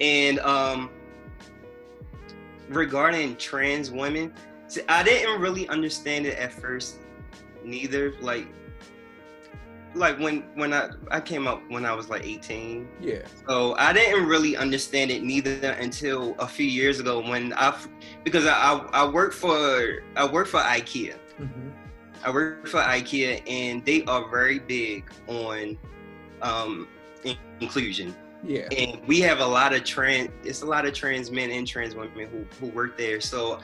And um regarding trans women, I didn't really understand it at first, neither. Like, like when when I I came up when I was like 18. Yeah. So I didn't really understand it neither until a few years ago when I because I I, I work for I work for IKEA. Mm-hmm. I work for IKEA and they are very big on um, inclusion. Yeah. And we have a lot of trans it's a lot of trans men and trans women who, who work there. So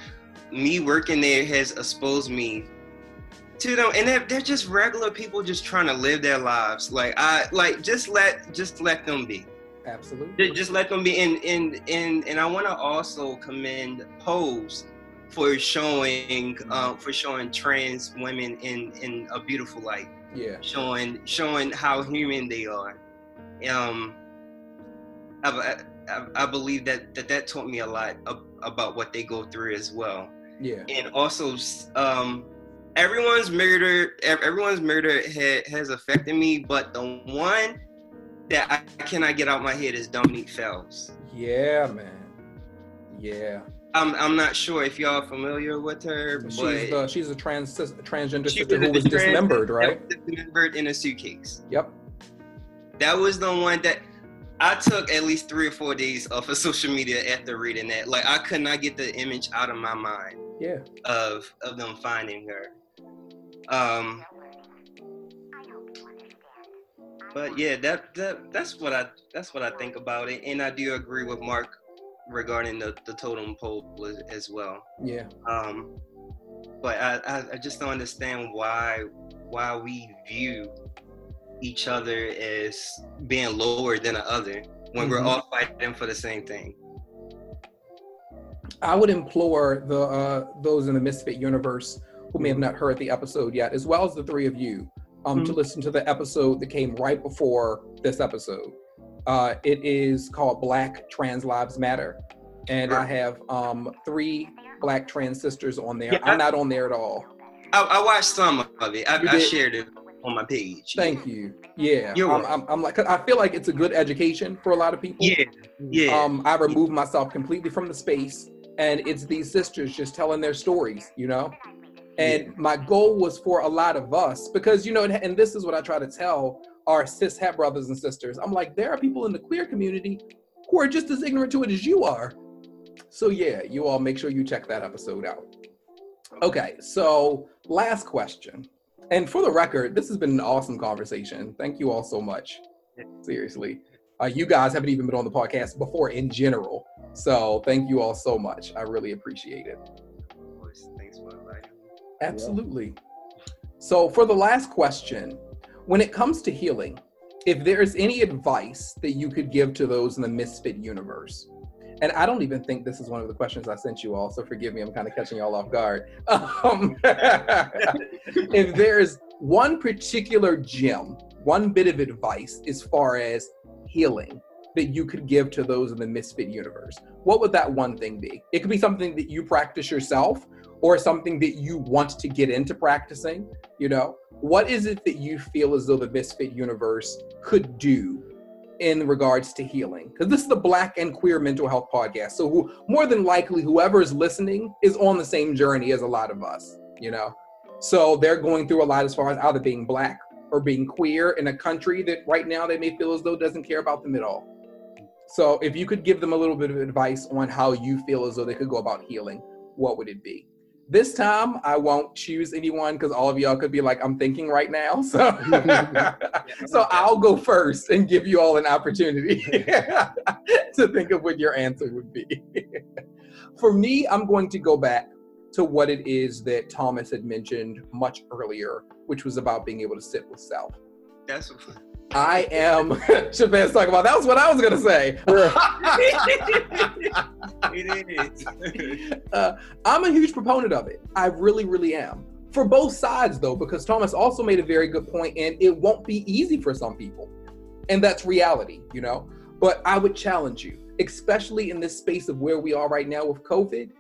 me working there has exposed me to them. And they're, they're just regular people just trying to live their lives. Like i like just let just let them be. Absolutely. Just let them be. And and and, and i want to also commend pose for showing um, for showing trans women in in a beautiful light. Yeah. Showing showing how human they are. Um I, I, I believe that, that that taught me a lot about what they go through as well yeah. And also, um, everyone's murder, everyone's murder ha- has affected me, but the one that I cannot get out my head is Dominique Fells. Yeah, man. Yeah. I'm I'm not sure if y'all are familiar with her. She's the, she's a trans transgender sister who was dismembered, right? Dismembered in a suitcase. Yep. That was the one that I took at least three or four days off of social media after reading that. Like I could not get the image out of my mind. Yeah. Of of them finding her. Um. But yeah, that that that's what I that's what I think about it, and I do agree with Marc regarding the the totem pole as, as well. Yeah. Um. But I, I I just don't understand why why we view each other as being lower than the other when mm-hmm. we're all fighting for the same thing. I would implore the uh, those in the Misfit universe who may have not heard the episode yet, as well as the three of you, um, mm-hmm. to listen to the episode that came right before this episode. Uh, it is called Black Trans Lives Matter, and I have um, three Black trans sisters on there. Yeah, I'm not on there at all. I, I watched some of it. I, I shared it on my page. Thank you. Yeah, You're I'm, I'm, I'm, like, I feel like it's a good education for a lot of people. Yeah, yeah. Um, I removed myself completely from the space, and it's these sisters just telling their stories, you know. And yeah. my goal was for a lot of us because you know, and, and this is what I try to tell our cis het brothers and sisters. I'm like, there are people in the queer community who are just as ignorant to it as you are. So yeah, you all make sure you check that episode out. Okay, so last question. And for the record, this has been an awesome conversation. Thank you all so much. Seriously. Uh, you guys haven't even been on the podcast before in general. So thank you all so much. I really appreciate it. Thanks for inviting Absolutely. So for the last question, when it comes to healing, if there's any advice that you could give to those in the misfit universe, and I don't even think this is one of the questions I sent you all, so forgive me, I'm kind of catching y'all off guard. Um, if there's one particular gem, one bit of advice as far as healing that you could give to those in the misfit universe, what would that one thing be? It could be something that you practice yourself or something that you want to get into practicing, you know? What is it that you feel as though the misfit universe could do in regards to healing because this is the black and queer mental health podcast so who, more than likely whoever is listening is on the same journey as a lot of us you know so they're going through a lot as far as either being black or being queer in a country that right now they may feel as though doesn't care about them at all so if you could give them a little bit of advice on how you feel as though they could go about healing what would it be this time I won't choose anyone because all of y'all could be like, I'm thinking right now. So so I'll go first and give you all an opportunity to think of what your answer would be. For me, I'm going to go back to what it is that Thomas had mentioned much earlier, which was about being able to sit with self. That's I am Chavez talking about. That was what I was gonna say. it is. uh, I'm a huge proponent of it. I really, really am. For both sides, though, because Thomas also made a very good point, and it won't be easy for some people, and that's reality, you know. But I would challenge you, especially in this space of where we are right now with COVID.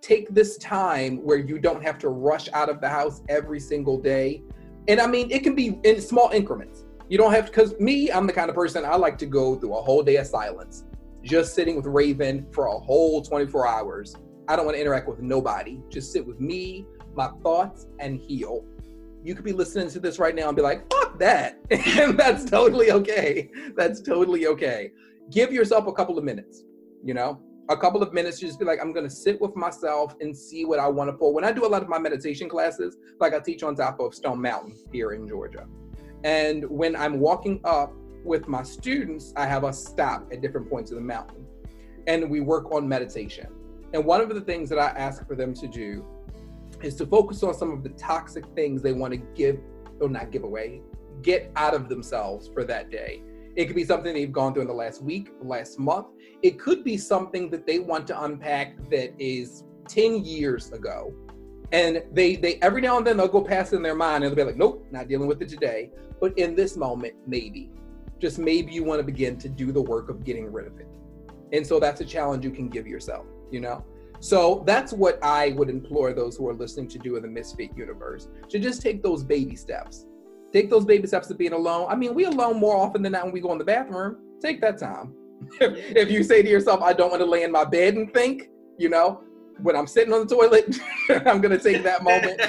Take this time where you don't have to rush out of the house every single day. And I mean, it can be in small increments you don't have to, because me, I'm the kind of person I like to go through a whole day of silence, just sitting with Raven for a whole 24 hours. I don't want to interact with nobody. Just sit with me, my thoughts, and heal. You could be listening to this right now and be like, fuck that. and that's totally okay. That's totally okay. Give yourself a couple of minutes, you know? A couple of minutes, to just be like, I'm gonna sit with myself and see what I want to pull. When I do a lot of my meditation classes, like I teach on top of Stone Mountain here in Georgia. And when I'm walking up with my students, I have a stop at different points of the mountain. And we work on meditation. And one of the things that I ask for them to do is to focus on some of the toxic things they want to give, or not give away, get out of themselves for that day. It could be something they've gone through in the last week, last month. It could be something that they want to unpack that is 10 years ago. And they they every now and then they'll go past in their mind and they'll be like nope not dealing with it today. But in this moment maybe. Just maybe you want to begin to do the work of getting rid of it. And so that's a challenge you can give yourself you know? So that's what i would implore those who are listening to do in the misfit universe to just take those baby steps take those baby steps to being alone i mean we alone more often than not when we go in the bathroom take that time if you say to yourself i don't want to lay in my bed and think you know when I'm sitting on the toilet, I'm gonna take that moment.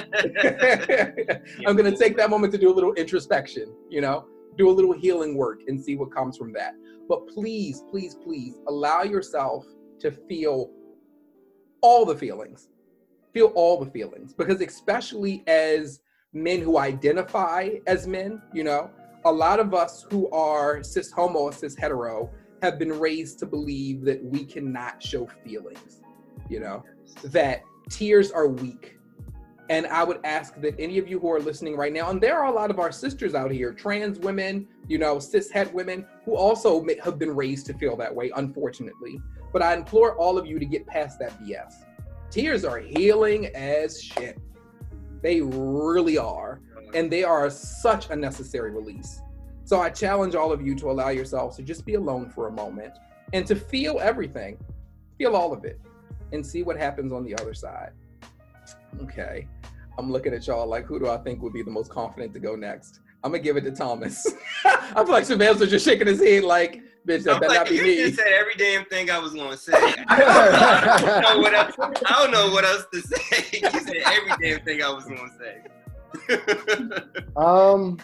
I'm gonna take that moment to do a little introspection, you know, do a little healing work and see what comes from that. But please, please, please allow yourself to feel all the feelings. Feel all the feelings. Because especially as men who identify as men, you know, a lot of us who are cis homo, cis hetero, have been raised to believe that we cannot show feelings, you know that tears are weak. And I would ask that any of you who are listening right now, and there are a lot of our sisters out here, trans women, you know, cis het women, who also have been raised to feel that way, unfortunately. But I implore all of you to get past that BS. Tears are healing as shit. They really are. And they are such a necessary release. So I challenge all of you to allow yourselves to just be alone for a moment and to feel everything, feel all of it and see what happens on the other side. Okay. I'm looking at y'all like, who do I think would be the most confident to go next? I'm gonna give it to Thomas. I feel like was just shaking his head like, bitch, that better like, not be you me. You just said every damn thing I was gonna say. I, don't know what else, I don't know what else to say. you said every damn thing I was gonna say. um,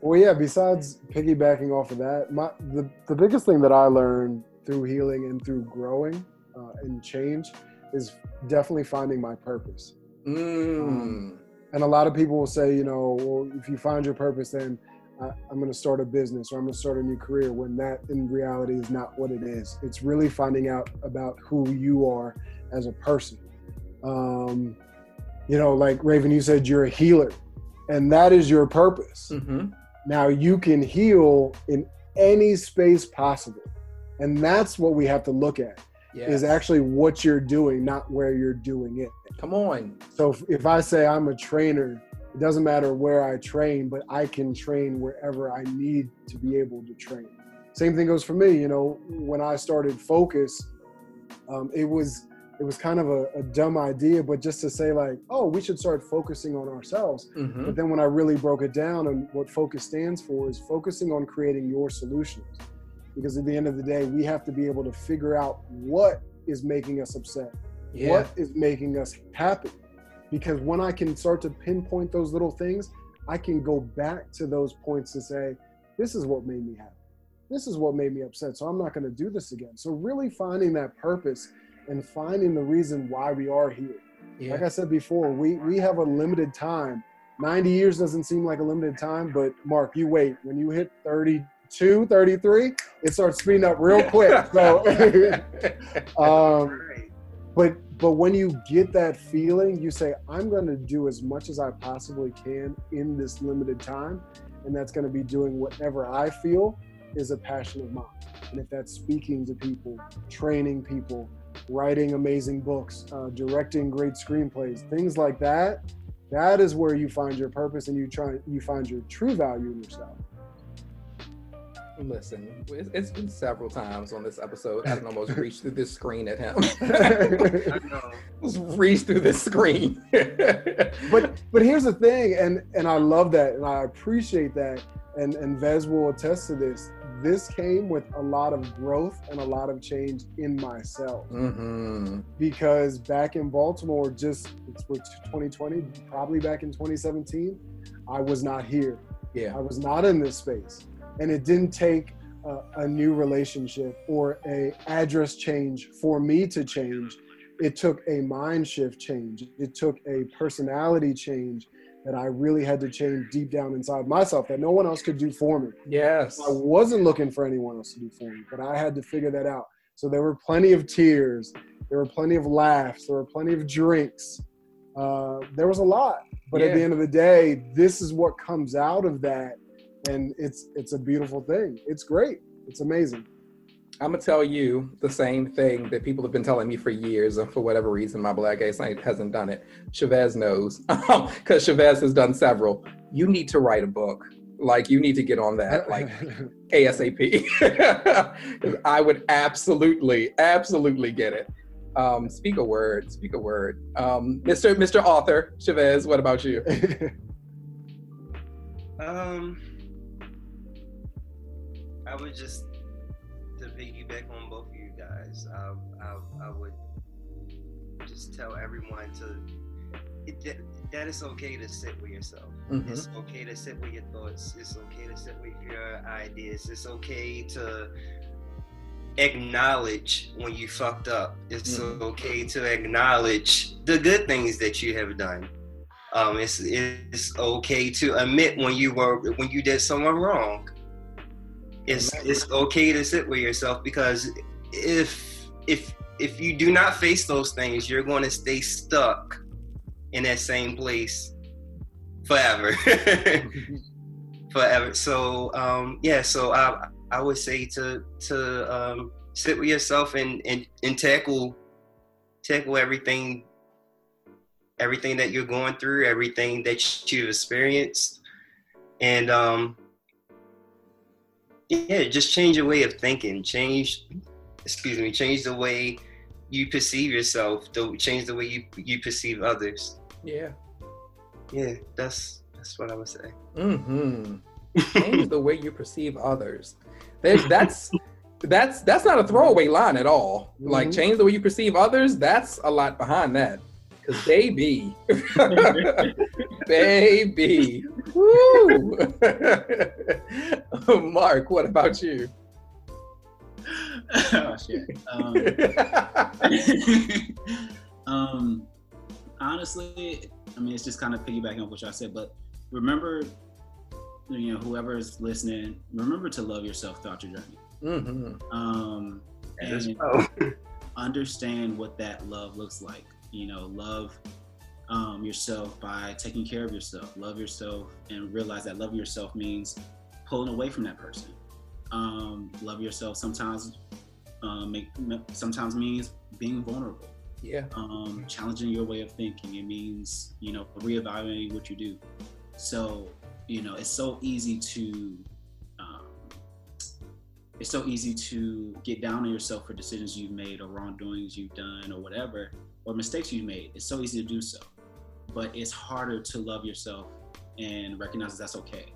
well, yeah. Besides piggybacking off of that, my the the biggest thing that I learned through healing and through growing uh, and change is definitely finding my purpose. Mm. Um, and a lot of people will say, you know, well, if you find your purpose, then I, am going to start a business or I'm going to start a new career. When that in reality is not what it is. It's really finding out about who you are as a person. Um, you know, like Raven, you said you're a healer, and that is your purpose. Mm-hmm. Now you can heal in any space possible, and that's what we have to look at yes. is actually what you're doing, not where you're doing it. Come on. So if, if I say I'm a trainer, it doesn't matter where I train, but I can train wherever I need to be able to train. Same thing goes for me. You know, when I started Focus, um, it was it was kind of a, a, dumb idea, but just to say like, oh, we should start focusing on ourselves. Mm-hmm. But then when I really broke it down and what Focus stands for is focusing on creating your solutions because at the end of the day, we have to be able to figure out what is making us upset, yeah. what is making us happy. Because when I can start to pinpoint those little things, I can go back to those points to say, this is what made me happy. This is what made me upset. So I'm not going to do this again. So, really finding that purpose and finding the reason why we are here. Yeah. Like I said before, we, we have a limited time. 90 years doesn't seem like a limited time, but Marc, you wait. When you hit 30, 32, 33, it starts speeding up real quick. So, um, but but when you get that feeling, you say, "I'm going to do as much as I possibly can in this limited time," and that's going to be doing whatever I feel is a passion of mine. And if that's speaking to people, training people, writing amazing books, uh, directing great screenplays, things like that, that is where you find your purpose and you try you find your true value in yourself. Listen, it's been several times on this episode. I don't almost reached through this screen at him. almost reached through this screen. but but here's the thing, and and I love that, and I appreciate that, and and Vez will attest to this. This came with a lot of growth and a lot of change in myself. Mm-hmm. Because back in Baltimore, just it's 2020, probably back in 2017, I was not here. Yeah, I was not in this space and it didn't take a, a new relationship or a address change for me to change. It took a mind shift change. It took a personality change that i really had to change deep down inside myself that no one else could do for me. Yes. I wasn't looking for anyone else to do for me but i had to figure that out. So there were plenty of tears. There were plenty of laughs. There were plenty of drinks. Uh, there was a lot. But yeah. at the end of the day this is what comes out of that and it's it's a beautiful thing. It's great. It's amazing. I'm gonna tell you the same thing that people have been telling me for years, and for whatever reason, my black ace hasn't done it. Chavez knows because Chavez has done several. You need to write a book. Like you need to get on that, like ASAP. I would absolutely, absolutely get it. Um, speak a word. Speak a word. Um, Mr. Mr. Author Chavez, what about you? um I would just to piggyback on both of you guys. I, I, I would just tell everyone to it, that, that it's okay to sit with yourself. Mm-hmm. It's okay to sit with your thoughts. It's okay to sit with your ideas. It's okay to acknowledge when you fucked up. It's mm-hmm. okay to acknowledge the good things that you have done. Um, it's it's okay to admit when you were when you did something wrong it's it's okay to sit with yourself because if if if you do not face those things, you're going to stay stuck in that same place forever. forever. So um, yeah, so I I would say to to um, sit with yourself and, and and tackle tackle everything everything that you're going through, everything that you've experienced, and um, yeah just change your way of thinking change excuse me change the way you perceive yourself to change the way you you perceive others yeah yeah, that's that's what I would say. Mm-hmm. Change the way you perceive others. That's that's that's not a throwaway line at all. Mm-hmm. Like change the way you perceive others. That's a lot behind that. Cause baby, baby, woo. Marc, what about you? oh shit. Um, um, honestly, I mean, it's just kind of piggybacking on what y'all said, but remember, you know, whoever is listening, remember to love yourself throughout your journey. Mm-hmm. Um, and understand what that love looks like. You know, love um, yourself by taking care of yourself. Love yourself and realize that loving yourself means pulling away from that person. Um, love yourself sometimes uh, make sometimes means being vulnerable. Yeah. Um, challenging your way of thinking. It means you know reevaluating what you do. So you know it's so easy to um, it's so easy to get down on yourself for decisions you've made or wrongdoings you've done or whatever or mistakes you've made. It's so easy to do so, but it's harder to love yourself and recognize that that's okay.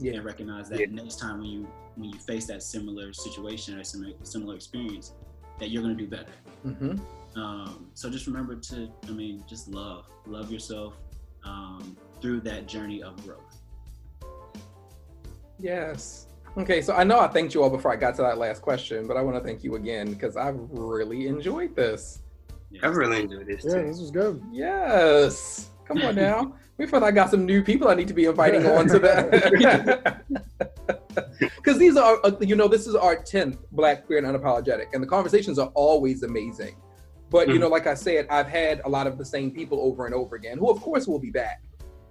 Yeah. And recognize that yeah. next time when you when you face that similar situation or similar similar experience, that you're going to do better. Mm-hmm. Um, so just remember to, I mean, just love, love yourself um, through that journey of growth. Yes. Okay, so I know I thanked you all before I got to that last question, but I want to thank you again because I've really enjoyed this. I really enjoyed this. Yeah, this was good. Yes. Come on now. we feel like I got some new people I need to be inviting on to that. Because these are, uh, you know, this is our 10th Black, Queer, and Unapologetic, and the conversations are always amazing. But, mm-hmm. you know, like I said, I've had a lot of the same people over and over again, who, of course, will be back.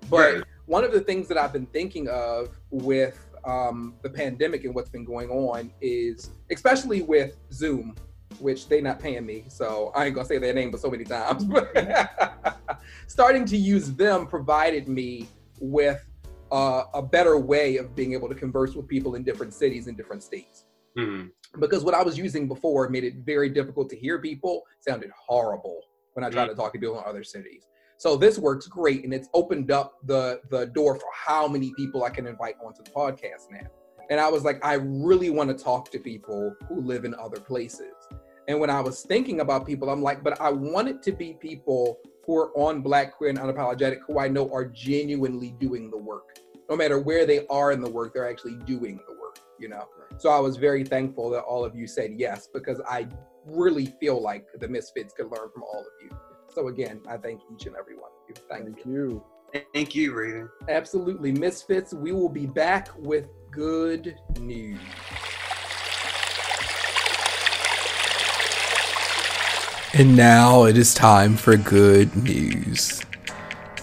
But right. one of the things that I've been thinking of with um, the pandemic and what's been going on is, especially with Zoom, which they not paying me, so I ain't gonna say their name but so many times. starting to use them provided me with uh, a better way of being able to converse with people in different cities and different states. Mm-hmm. Because what I was using before made it very difficult to hear people. Sounded horrible when I tried mm-hmm. to talk to people in other cities. So this works great, and it's opened up the the door for how many people I can invite onto the podcast now. And I was like, I really want to talk to people who live in other places. And when I was thinking about people, I'm like, but I want it to be people who are on Black, Queer, and Unapologetic who I know are genuinely doing the work. No matter where they are in the work, they're actually doing the work, you know? So I was very thankful that all of you said yes, because I really feel like the Misfits could learn from all of you. So again, I thank each and every one of you. Thank, thank you. you. Thank you, Raven. Absolutely. Misfits, we will be back with good news. And now it is time for good news.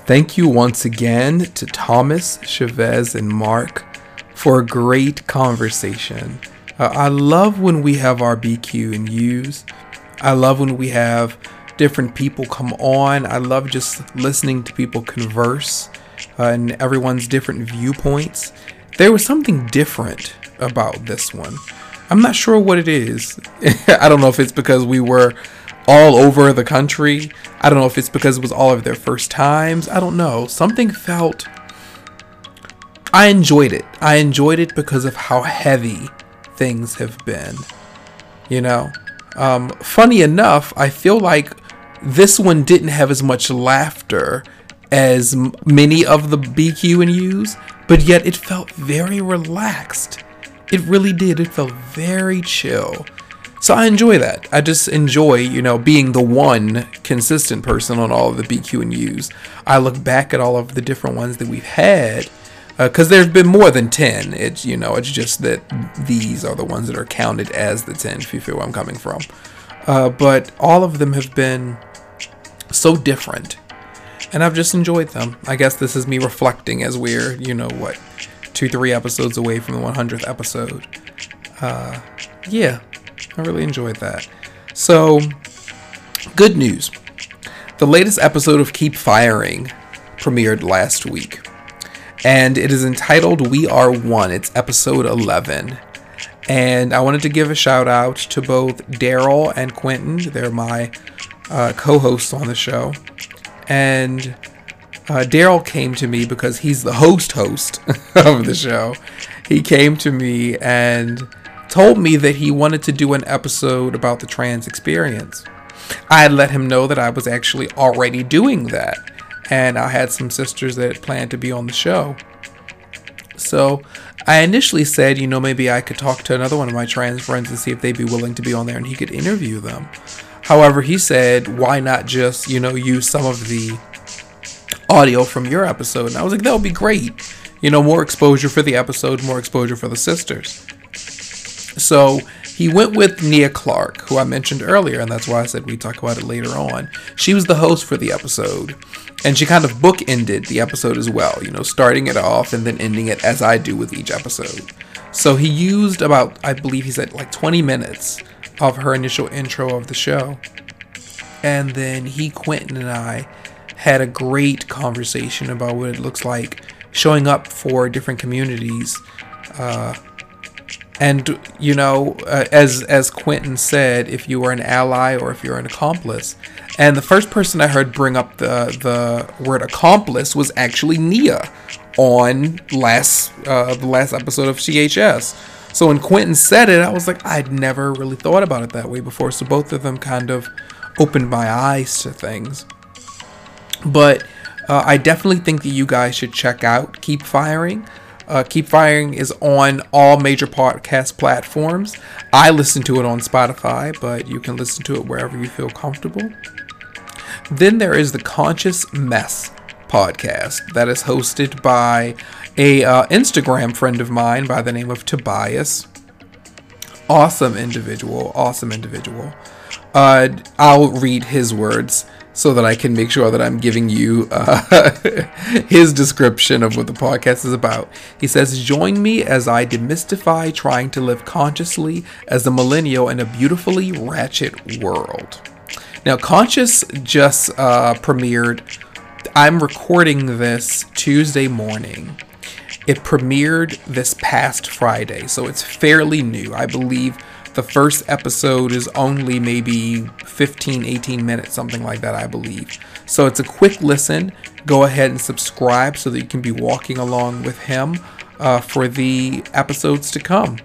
Thank you once again to Thomas, Chavez, and Marc for a great conversation. Uh, I love when we have our BQ and U's. I love when we have different people come on. I love just listening to people converse uh, and everyone's different viewpoints. There was something different about this one. I'm not sure what it is. I don't know if it's because we were all over the country. I don't know if it's because it was all of their first times. I don't know. Something felt. I enjoyed it. I enjoyed it because of how heavy things have been. You know? Um, funny enough, I feel like this one didn't have as much laughter as many of the BQ and U's, but yet it felt very relaxed. It really did. It felt very chill. So I enjoy that. I just enjoy, you know, being the one consistent person on all of the BQ and U's. I look back at all of the different ones that we've had because uh, there's been more than 10 it's you know it's just that these are the ones that are counted as the 10 if you feel where i'm coming from. Uh, but all of them have been so different and i've just enjoyed them. I guess this is me reflecting as we're you know what two three episodes away from the 100th episode. Uh, yeah I really enjoyed that. So, good news. The latest episode of Keep Firing premiered last week, and it is entitled We Are One. It's episode 11. And I wanted to give a shout out to both Daryl and Quentin. They're my uh, co hosts on the show. And uh, Daryl came to me because he's the host host of the show. He came to me and told me that he wanted to do an episode about the trans experience. I had let him know that I was actually already doing that, and I had some sisters that planned to be on the show. So I initially said, you know, maybe I could talk to another one of my trans friends and see if they'd be willing to be on there and he could interview them. However, he said, why not just, you know, use some of the audio from your episode? And I was like, that would be great. You know, more exposure for the episode, more exposure for the sisters. So he went with Nia Clark, who I mentioned earlier, and that's why I said we talk about it later on. She was the host for the episode, and she kind of bookended the episode as well, you know, starting it off and then ending it as I do with each episode. So he used about, I believe he said like 20 minutes of her initial intro of the show. And then he, Quentin, and I had a great conversation about what it looks like showing up for different communities. Uh, and you know, uh, as as Quentin said, if you are an ally or if you're an accomplice, and the first person I heard bring up the the word accomplice was actually Nia on last uh, the last episode of THS. So when Quentin said it, I was like, I'd never really thought about it that way before. So both of them kind of opened my eyes to things. But uh, I definitely think that you guys should check out Keep Firing. Uh, Keep Firing is on all major podcast platforms. I listen to it on Spotify, but you can listen to it wherever you feel comfortable. Then there is the Conscious Mess podcast that is hosted by a uh, Instagram friend of mine by the name of Tobias. Awesome individual, awesome individual. Uh, I'll read his words so that I can make sure that I'm giving you uh, his description of what the podcast is about. He says, Join me as I demystify trying to live consciously as a millennial in a beautifully ratchet world. Now, Conscious just uh, premiered. I'm recording this Tuesday morning. It premiered this past Friday, so it's fairly new. I believe the first episode is only maybe 15, 18 minutes, something like that, I believe. So it's a quick listen. Go ahead and subscribe so that you can be walking along with him uh, for the episodes to come.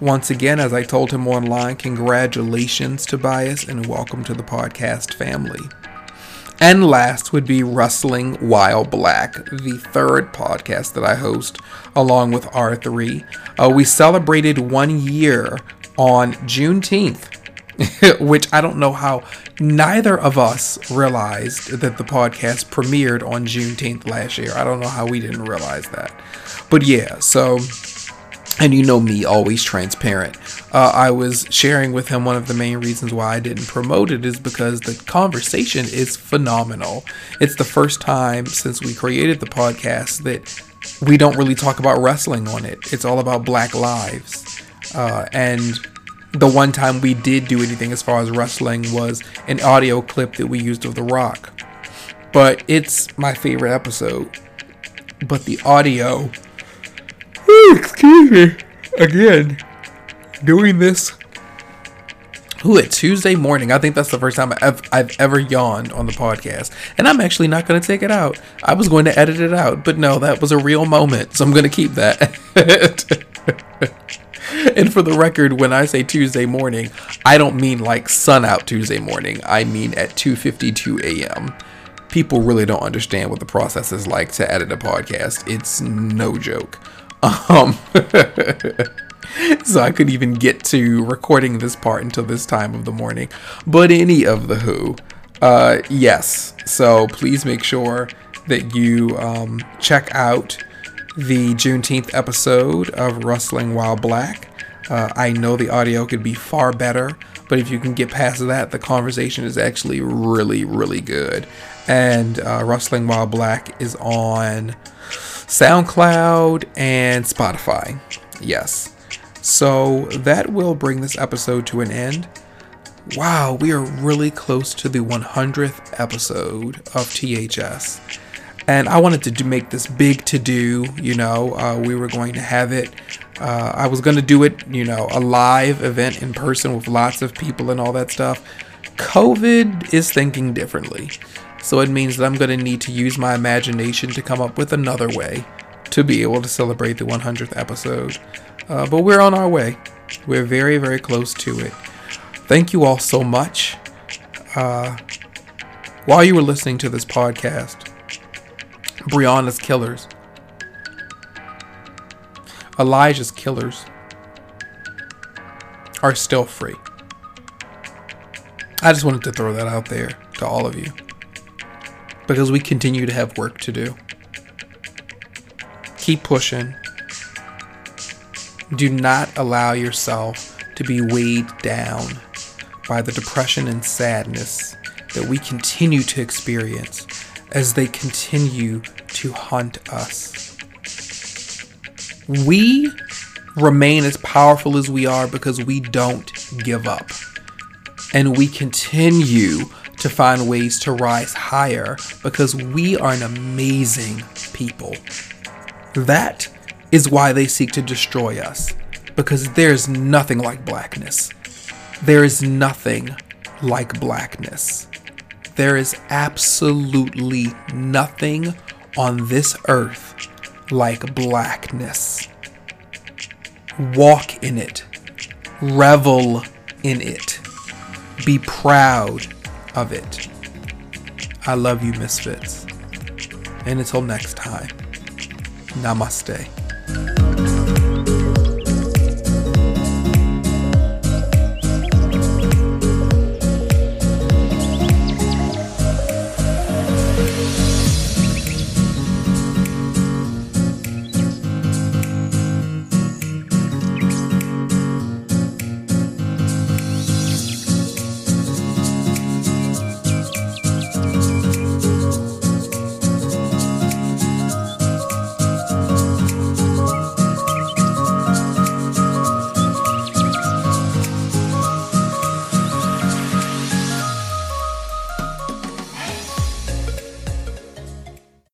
Once again, as I told him online, congratulations, Tobias, and welcome to the podcast family. And last would be Wrestling While Black, the third podcast that I host along with R3. Uh, we celebrated one year on Juneteenth, which I don't know how neither of us realized that the podcast premiered on Juneteenth last year. I don't know how we didn't realize that. But yeah, so, and you know me, always transparent. Uh, I was sharing with him one of the main reasons why I didn't promote it is because the conversation is phenomenal. It's the first time since we created the podcast that we don't really talk about wrestling on it. It's all about black lives. Uh, and the one time we did do anything as far as wrestling was an audio clip that we used of The Rock. But it's my favorite episode. But the audio. Excuse me. Again, doing this. Ooh, at Tuesday morning. I think that's the first time I've, I've ever yawned on the podcast. And I'm actually not going to take it out. I was going to edit it out. But no, that was a real moment. So I'm going to keep that. and for the record, when I say Tuesday morning, I don't mean like sun out Tuesday morning. I mean at 2:52 a.m. People really don't understand what the process is like to edit a podcast. It's no joke. Um so I couldn't even get to recording this part until this time of the morning. But any of the who, uh, yes. So please make sure that you um, check out the Juneteenth episode of Wrestling While Black. Uh, I know the audio could be far better, but if you can get past that, the conversation is actually really, really good. And uh, Wrestling While Black is on SoundCloud and Spotify. Yes. So that will bring this episode to an end. Wow, we are really close to the 100th episode of THS and I wanted to do, make this big to do. You know, uh, we were going to have it. Uh, I was going to do it, you know, a live event in person with lots of people and all that stuff. COVID is thinking differently. So it means that I'm going to need to use my imagination to come up with another way to be able to celebrate the 100th episode. Uh, but we're on our way. We're very, very close to it. Thank you all so much. Uh, while you were listening to this podcast, Breonna's Killers, Elijah's Killers are still free. I just wanted to throw that out there to all of you because we continue to have work to do. Keep pushing. Do not allow yourself to be weighed down by the depression and sadness that we continue to experience as they continue to hunt us. We remain as powerful as we are because we don't give up. And we continue to find ways to rise higher because we are an amazing people. That is why they seek to destroy us because there's nothing like blackness. There is nothing like blackness. There is absolutely nothing on this earth like blackness. Walk in it, revel in it, be proud of it. I love you, Misfits. And until next time, namaste.